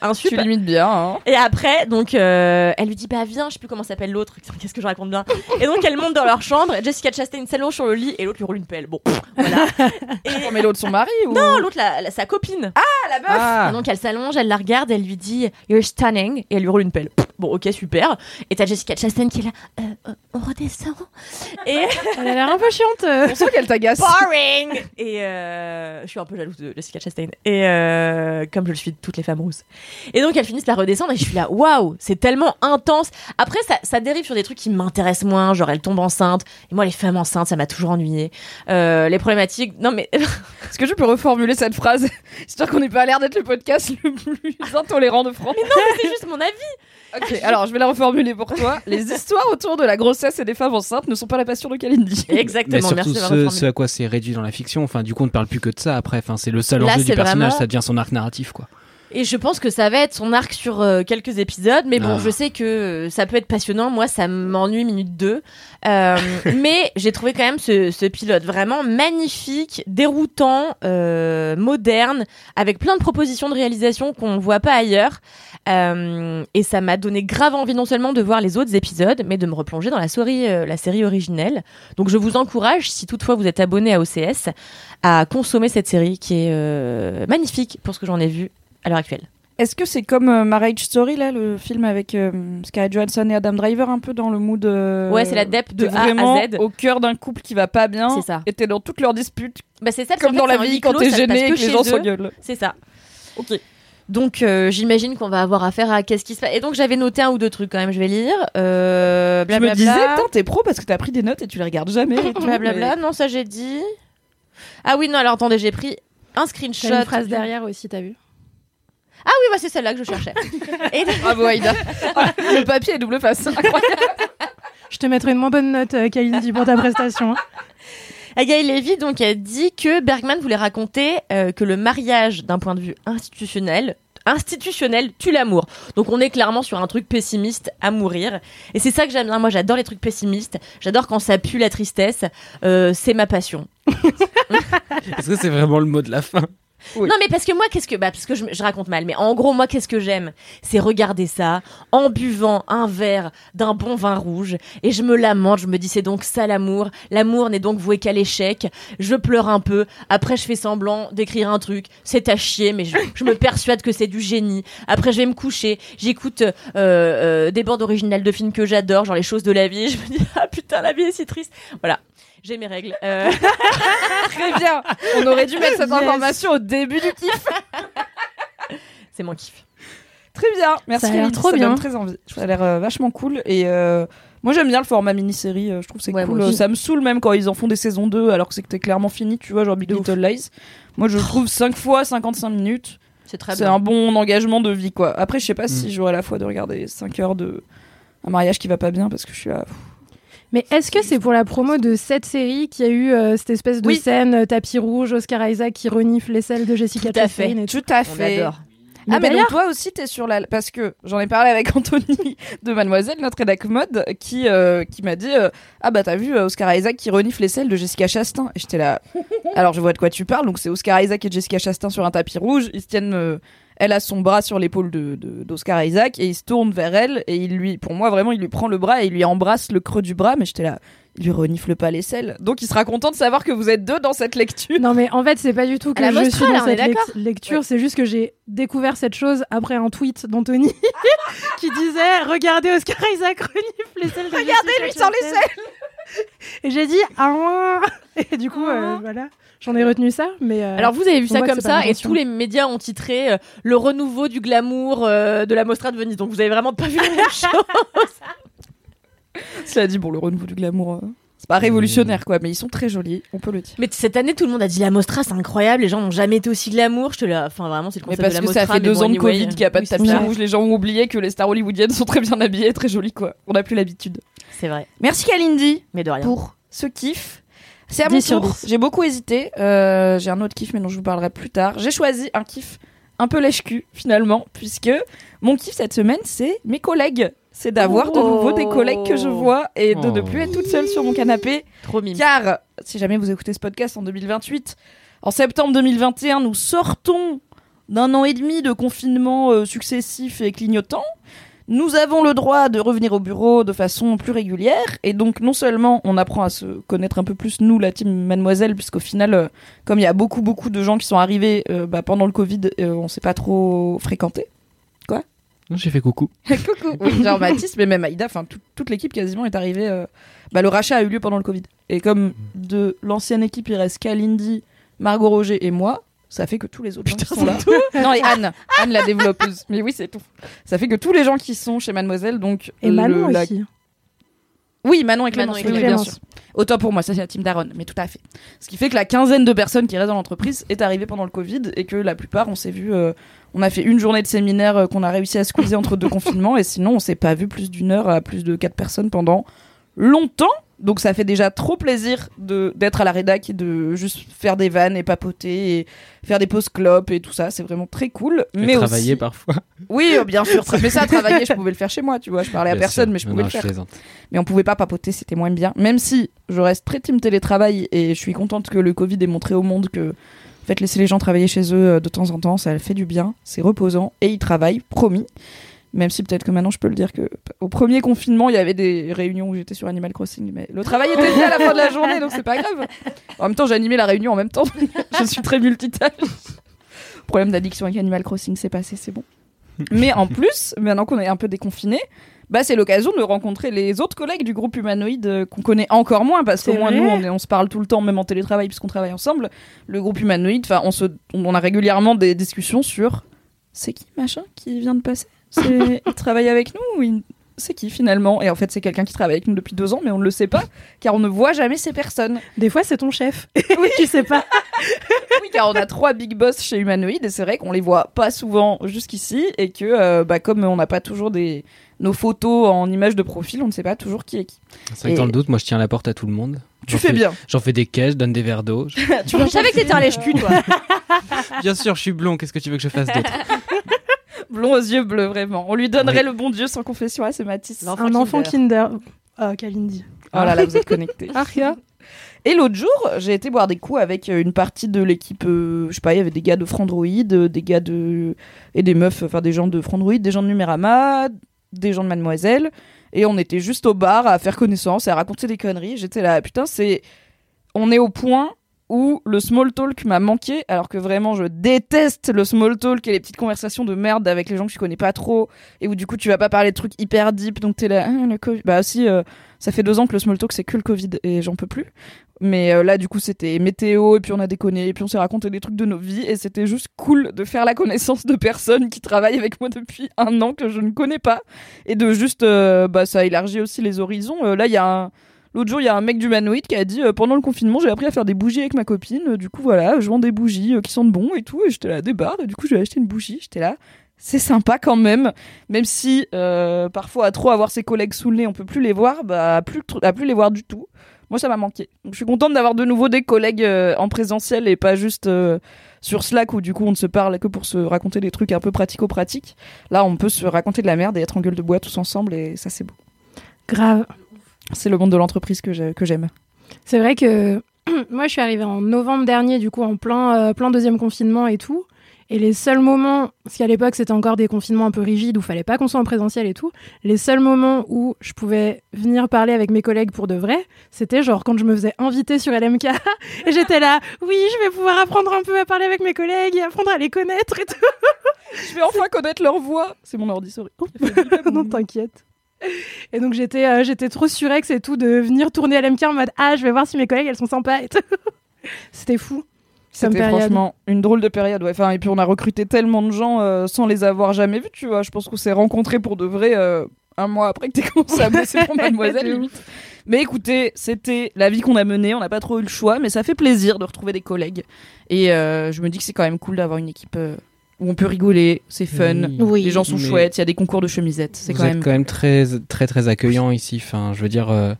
un Tu limites bien. Hein. Et après, donc elle lui dit bah viens, je sais plus comment s'appelle l'autre. Qu'est-ce que je raconte bien Et donc elle monte dans leur chambre. Jessica Chastain s'allonge sur le lit et l'autre lui roule une pelle. Bon, pff, voilà. (laughs) Et... mais l'autre son mari ou? Non, l'autre la, la- sa copine. Ah la meuf. Ah. Et donc elle s'allonge, elle la regarde, elle lui dit You're stunning et elle lui roule une pelle. Pff, Bon, ok, super. Et t'as Jessica Chastain qui est là. Euh, euh, on redescend. Et (laughs) Elle a l'air un peu chiante. euh. On sent qu'elle t'agace. boring. Et euh, je suis un peu jalouse de Jessica Chastain. Et euh, comme je le suis de toutes les femmes rousses. Et donc elles finissent la redescendre et je suis là, waouh, c'est tellement intense. Après ça, ça dérive sur des trucs qui m'intéressent moins, genre elle tombe enceinte. Et moi les femmes enceintes, ça m'a toujours ennuyé. Euh, les problématiques, non mais (laughs) Est-ce que je peux reformuler cette phrase (laughs) Histoire qu'on n'ait pas l'air d'être le podcast le plus intolérant de France. non, mais c'est juste mon avis. (laughs) Ok, alors je vais la reformuler pour toi. Les histoires autour de la grossesse et des femmes enceintes ne sont pas la passion de Kalindi. Mais Exactement. surtout Merci de ce, à quoi c'est réduit dans la fiction. Enfin, du coup, on ne parle plus que de ça après. Enfin, c'est le seul Là, enjeu du personnage, vraiment- ça devient son arc narratif, quoi. Et je pense que ça va être son arc sur euh, quelques épisodes, mais bon, Ah. je sais que euh, ça peut être passionnant. Moi, ça m'ennuie minute 2. Euh, (laughs) mais j'ai trouvé quand même ce, ce pilote vraiment magnifique, déroutant, euh, moderne, avec plein de propositions de réalisation qu'on voit pas ailleurs. Et ça m'a donné grave envie non seulement de voir les autres épisodes, mais de me replonger dans la série, la série originelle. Donc je vous encourage, si toutefois vous êtes abonné à OCS, à consommer cette série qui est magnifique pour ce que j'en ai vu à l'heure actuelle. Est-ce que c'est comme euh, Marriage Story, là, le film avec euh, Scarlett Johansson et Adam Driver, un peu dans le mood euh, Ouais, c'est la dep de t'es A à vraiment Z. au cœur d'un couple qui va pas bien. C'est ça. Et t'es dans toutes leurs disputes, Bah c'est ça, parce comme dans fait, la vie quand t'es gêné et que chez les gens s'engueulent. C'est ça. Ok. Donc euh, j'imagine qu'on va avoir affaire à qu'est-ce qui se passe. Et donc j'avais noté un ou deux trucs quand même, je vais lire. Euh, Je me blablabla. disais, putain, t'es pro parce que t'as pris des notes et tu les regardes jamais. (laughs) Blablabla, mais- non ça j'ai dit. Ah oui non alors attendez j'ai pris un screenshot. T'as une phrase derrière aussi, t'as vu? Ah oui bah c'est celle-là que je cherchais. (laughs) Et Bravo Aïda. (laughs) le papier est double face. Je te mettrai une moins bonne note, euh, Kalindi, pour ta prestation. hein. (laughs) Agaï Lévy donc a dit que Bergman voulait raconter euh, que le mariage d'un point de vue institutionnel institutionnel tue l'amour. Donc on est clairement sur un truc pessimiste à mourir. Et c'est ça que j'aime bien. Moi j'adore les trucs pessimistes. J'adore quand ça pue la tristesse. Euh, c'est ma passion. Est-ce que c'est vraiment le mot de la fin? Non mais parce que moi qu'est-ce que bah parce que je, je raconte mal mais en gros moi qu'est-ce que j'aime? C'est regarder ça en buvant un verre d'un bon vin rouge et je me lamente je me dis c'est donc ça l'amour. L'amour n'est donc voué qu'à l'échec. Je pleure un peu. Après je fais semblant d'écrire un truc. C'est à chier mais je, je me persuade que c'est du génie. Après je vais me coucher. J'écoute euh, euh, des bandes originales de films que j'adore genre les choses de la vie. (laughs) Je me dis ah putain la vie est si triste. Voilà j'ai mes règles (laughs) Euh, Très bien. On aurait dû mettre cette Yes. information au début du kiff. c'est mon kiff Très bien. Merci Ça a l'air trop ça bien. donne très envie. Ça a l'air euh, vachement cool. Et euh, moi j'aime bien le format mini-série. Je trouve que c'est Ouais, cool. Ça me saoule même quand ils en font des saisons 2 alors que c'était clairement fini. Tu vois, genre Big De Little Lies. Moi je trouve 5 fois 55 minutes. c'est très C'est un bon engagement de vie quoi. Après je sais pas Mm. si j'aurais la foi de regarder 5 heures de un mariage qui va pas bien parce que je suis là. Mais est-ce que c'est pour la promo de cette série qu'il y a eu euh, cette espèce de Oui. scène euh, tapis rouge, Oscar Isaac qui renifle les selles de Jessica Tout à Chastain et tout Tout à on fait. adore Ah mais donc toi aussi t'es sur la parce que j'en ai parlé avec (laughs) Anthony de Mademoiselle notre rédac mode qui euh, qui m'a dit euh, ah bah t'as vu Oscar Isaac qui renifle les selles de Jessica Chastain. Et j'étais là (laughs) alors je vois de quoi tu parles. Donc c'est Oscar Isaac et Jessica Chastain sur un tapis rouge. Ils se tiennent euh, Elle a son bras sur l'épaule de, de- d'Oscar Isaac et il se tourne vers elle et il lui, pour moi vraiment, il lui prend le bras et il lui embrasse le creux du bras. Mais j'étais là, il lui renifle pas les selles. Donc il sera content de savoir que vous êtes deux dans cette lecture. Non mais en fait c'est pas du tout que À la je Mostra, suis là, dans on est cette lec- d'accord lecture, c'est juste que j'ai découvert cette chose après un tweet d'Anthony (laughs) qui disait regardez Oscar Isaac renifle les selles de Regardez-lui Jessica sans les Chastain. (laughs) Et j'ai dit ah et du coup euh, voilà. J'en ai retenu ça mais euh, Alors vous avez vu ça comme ça et tous les médias ont titré euh, le renouveau du glamour de la Mostra de Venise. Donc vous avez vraiment pas vu la même (laughs) chose. Cela dit, bon, le renouveau du glamour, euh, c'est pas révolutionnaire quoi, mais ils sont très jolis, on peut le dire. Mais cette année tout le monde a dit la Mostra c'est incroyable. Les gens n'ont jamais été aussi glamour. Je te la... Enfin vraiment c'est le Mais concept parce de que la ça Mostra. fait mais deux bon, ans de Covid qu'il n'y a pas de tapis ça. rouge, les gens ont oublié que les stars hollywoodiennes sont très bien habillées, très jolies quoi. On n'a plus l'habitude. C'est vrai. Merci Kalindi Mais de rien. pour ce kiff. C'est à mon 10 sur tour. 10. J'ai beaucoup hésité. Euh, j'ai un autre kiff, mais dont je vous parlerai plus tard. J'ai choisi un kiff un peu lèche-cul, finalement, puisque mon kiff cette semaine, c'est mes collègues. C'est d'avoir de nouveau des collègues que je vois et de ne Oh. plus être toute seule sur mon canapé. Trop mime. Car, si jamais vous écoutez ce podcast en 2028, en septembre 2021, nous sortons d'un an et demi de confinement euh, successif et clignotant. Nous avons le droit de revenir au bureau de façon plus régulière et donc non seulement on apprend à se connaître un peu plus nous la team Mademoiselle puisqu'au final euh, comme il y a beaucoup beaucoup de gens qui sont arrivés euh, bah, pendant le Covid euh, on s'est pas trop fréquenté. Non, J'ai fait coucou. (laughs) Coucou. Oui, genre Mathis, mais même Aïda, enfin tout- toute l'équipe quasiment est arrivée. euh, Bah, le rachat a eu lieu pendant le Covid. Et comme de l'ancienne équipe, il reste Kalindi, Margot Roger et moi, ça fait que tous les autres gens qui sont là. (laughs) non, et Anne, Anne la développeuse. Mais oui, c'est tout. Ça fait que tous les gens qui sont chez Mademoiselle, donc. et Manon le- la- aussi Oui, Manon et Clémence, Manon et oui, Clémence. bien sûr. Autant pour moi, ça c'est la team Daron, mais tout à fait. Ce qui fait que la quinzaine de personnes qui restent dans l'entreprise est arrivée pendant le Covid et que la plupart, on s'est vu, euh, on a fait une journée de séminaire euh, qu'on a réussi à squeezer entre deux (laughs) confinements et sinon on s'est pas vu plus d'une heure à plus de quatre personnes pendant longtemps. Donc ça fait déjà trop plaisir de d'être à la rédac et de juste faire des vannes et papoter et faire des pauses clopes et tout ça. C'est vraiment très cool. Et mais travailler aussi... parfois. Oui, euh, bien sûr. (laughs) Mais ça, travailler, je pouvais le faire chez moi, tu vois. Je parlais à personne, sûr. mais je pouvais non, le faire. Mais on pouvait pas papoter, c'était moins bien. Même si je reste très team télétravail et je suis contente que le Covid ait montré au monde que, en fait, laisser les gens travailler chez eux euh, de temps en temps, ça fait du bien, c'est reposant et ils travaillent, promis. Même si peut-être que maintenant je peux le dire que au premier confinement, il y avait des réunions où j'étais sur Animal Crossing, mais le travail était fait à la fin de la journée, donc c'est pas grave. En même temps, j'animais la réunion en même temps. je suis très multitâche. Problème d'addiction avec Animal Crossing, c'est passé, c'est bon. Mais en plus, maintenant qu'on est un peu déconfiné, bah c'est l'occasion de rencontrer les autres collègues du groupe humanoïde euh, qu'on connaît encore moins parce qu'au moins nous on, est- on se parle tout le temps même en télétravail puisqu'on travaille ensemble. Le groupe humanoïde, enfin on se, on a régulièrement des discussions sur c'est qui machin qui vient de passer, il travaille avec nous ou il- c'est qui finalement? Et en fait c'est quelqu'un qui travaille avec nous depuis deux ans mais on ne le sait pas car on ne voit jamais ces personnes. des fois c'est ton chef oui (laughs) tu sais pas (laughs) Oui, car on a trois big boss chez Humanoid et c'est vrai qu'on les voit pas souvent jusqu'ici et que euh, bah, comme on n'a pas toujours des nos photos en image de profil, on ne sait pas toujours qui est qui. C'est vrai que Et- dans le doute, moi je tiens la porte à tout le monde. Tu fais bien. J'en fais des caisses, je donne des verres d'eau. (laughs) Je- tu savais que t'étais un lèche-cul toi. Bien sûr, je suis blond, qu'est-ce que tu veux que je fasse d'autre? (laughs) blond aux yeux bleus vraiment. On lui donnerait le bon Dieu sans confession à ce Matisse. un enfant Kinder oh Kalindi Oh là là, vous êtes connectés. Aria Et l'autre jour, j'ai été boire des coups avec euh, une partie de l'équipe, euh, je sais pas, il y avait des gars de Frandroid, euh, des gars de. et des meufs, enfin des gens de Frandroid, des gens de Numérama, des gens de Mademoiselle. Et on était juste au bar à faire connaissance et à raconter des conneries. J'étais là, putain, c'est. On est au point où le small talk m'a manqué, alors que vraiment je déteste le small talk et les petites conversations de merde avec les gens que tu connais pas trop, et où du coup tu vas pas parler de trucs hyper deep, donc t'es là, ah, le Covid. Bah si, euh, ça fait deux ans que le small talk c'est que le Covid et j'en peux plus. Mais euh, là du coup c'était météo, et puis on a déconné, et puis on s'est raconté des trucs de nos vies, et c'était juste cool de faire la connaissance de personnes qui travaillent avec moi depuis un an que je ne connais pas, et de juste, euh, bah ça élargit aussi les horizons. Là il y a un L'autre jour, il y a un mec d'humanoïde qui a dit euh, pendant le confinement, j'ai appris à faire des bougies avec ma copine. Du coup, voilà, je vends des bougies euh, qui sentent bon et tout. Et j'étais là. Et du coup, j'ai acheté une bougie. J'étais là, c'est sympa quand même. Même si euh, parfois, à trop avoir ses collègues sous le nez, on peut plus les voir, bah, à plus, plus les voir du tout. Moi, ça m'a manqué. Je suis contente d'avoir de nouveau des collègues en présentiel et pas juste sur Slack où du coup on ne se parle que pour se raconter des trucs un peu pratico-pratiques. Là, on peut se raconter de la merde et être en gueule de bois tous ensemble et ça, c'est beau. grave C'est le monde de l'entreprise que j'ai- que j'aime. C'est vrai que (clears throat) moi, je suis arrivée en novembre dernier, du coup, en plein, euh, plein deuxième confinement et tout. Et les seuls moments, parce qu'à l'époque c'était encore des confinements un peu rigides où fallait pas qu'on soit en présentiel et tout, les seuls moments où je pouvais venir parler avec mes collègues pour de vrai, c'était genre quand je me faisais inviter sur LMK (laughs) et j'étais là, oui, je vais pouvoir apprendre un peu à parler avec mes collègues et apprendre à les connaître et tout. (laughs) Je vais enfin connaître leur voix. C'est mon ordi, sorry. (laughs) non, t'inquiète. (laughs) Et donc j'étais euh, j'étais trop surex et tout de venir tourner à l'MK en mode ah je vais voir si mes collègues elles sont sympas et tout. (laughs) C'était fou. C'était franchement une drôle de période. Ouais. Enfin, et puis on a recruté tellement de gens euh, sans les avoir jamais vus, tu vois. Je pense qu'on s'est rencontrés pour de vrai euh, un mois après que t'aies (laughs) commencé à bosser pour Mademoiselle. De limite. Mais écoutez, c'était la vie qu'on a menée. On n'a pas trop eu le choix, mais ça fait plaisir de retrouver des collègues. Et euh, je me dis que c'est quand même cool d'avoir une équipe où on peut rigoler, c'est fun. Oui. Les gens sont Mais- chouettes, il y a des concours de chemisettes. C'est quand même. quand même très, très, très accueillant ici. Enfin, je veux dire, euh,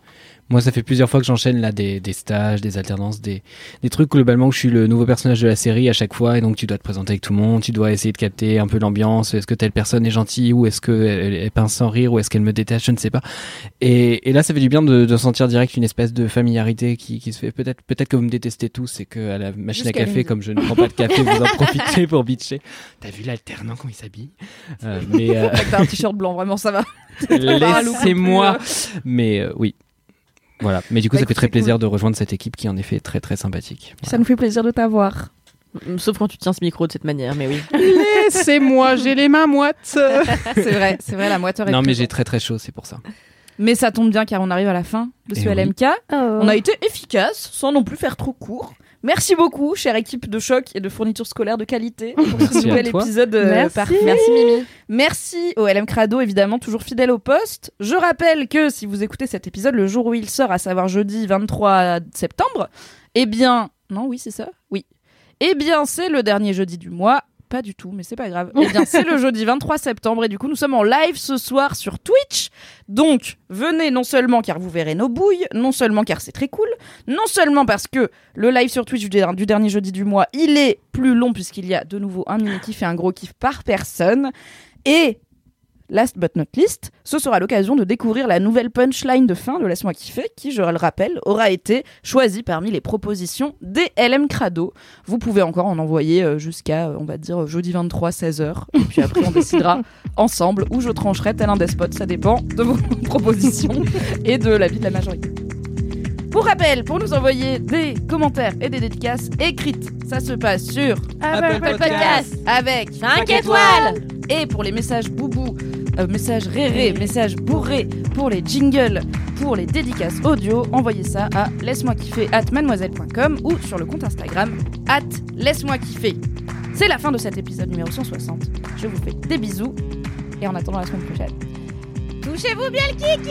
moi, ça fait plusieurs fois que j'enchaîne là des, des stages, des alternances, des, des trucs globalement où je suis le nouveau personnage de la série à chaque fois, et donc tu dois te présenter avec tout le monde, tu dois essayer de capter un peu l'ambiance. Est-ce que telle personne est gentille ou est-ce qu'elle elle, pince sans rire ou est-ce qu'elle me déteste, je ne sais pas. Et, et là, ça fait du bien de, de sentir direct une espèce de familiarité qui, qui se fait. Peut-être, peut-être que vous me détestez tous et que à la machine à café, comme je ne prends pas de café, vous en profitez pour bitcher. T'as vu l'alternant comment il s'habille? Euh, Mais euh, (laughs) T'as un t-shirt blanc, vraiment, ça va. (laughs) Laissez-moi. Mais euh, oui. Voilà. Mais du coup, Bah, ça fait très plaisir cool. de rejoindre cette équipe qui, en effet, est très très sympathique. Ça nous fait plaisir de t'avoir. Sauf quand tu tiens ce micro de cette manière, mais oui. (laughs) Laissez-moi, j'ai les mains moites. (laughs) c'est vrai, c'est vrai, la moiteur est Non, mais j'ai très très chaud, c'est pour ça. Mais ça tombe bien car on arrive à la fin de ce Eh oui. LMK. On a été efficace sans non plus faire trop court. Merci beaucoup, chère équipe de choc et de fournitures scolaires de qualité, pour ce nouvel épisode euh, Merci. parfait. Merci Mimi. Merci au LM Crado, évidemment, toujours fidèle au poste. Je rappelle que si vous écoutez cet épisode le jour où il sort, à savoir jeudi 23 septembre, eh bien. Non, oui, c'est ça Oui. Eh bien, c'est le dernier jeudi du mois. Pas du tout, mais c'est pas grave. Eh bien, c'est le jeudi 23 septembre et du coup, nous sommes en live ce soir sur Twitch. Donc, venez non seulement car vous verrez nos bouilles, non seulement car c'est très cool, non seulement parce que le live sur Twitch du, du dernier jeudi du mois, il est plus long puisqu'il y a de nouveau un mini kiff et un gros kiff par personne. Et last but not least, ce sera l'occasion de découvrir la nouvelle punchline de fin de Laisse-moi kiffer, qui, je le rappelle, aura été choisie parmi les propositions des LM Crado. Vous pouvez encore en envoyer euh, jusqu'à, euh, on va dire, jeudi 23, 16h. Et puis après, on décidera (laughs) ensemble où je trancherai tel un despote. Ça dépend de vos (laughs) propositions et de l'avis de la majorité. Pour rappel, pour nous envoyer des commentaires et des dédicaces écrites, ça se passe sur Apple Podcast. avec 5 étoiles. et pour les messages boubou, euh, messages rérés, messages bourrés, pour les jingles, pour les dédicaces audio, envoyez ça à laisse-moi kiffer at mademoiselle.com ou sur le compte Instagram at laisse-moi kiffer. C'est la fin de cet épisode numéro 160. Je vous fais des bisous et en attendant la semaine prochaine. Touchez-vous bien le kiki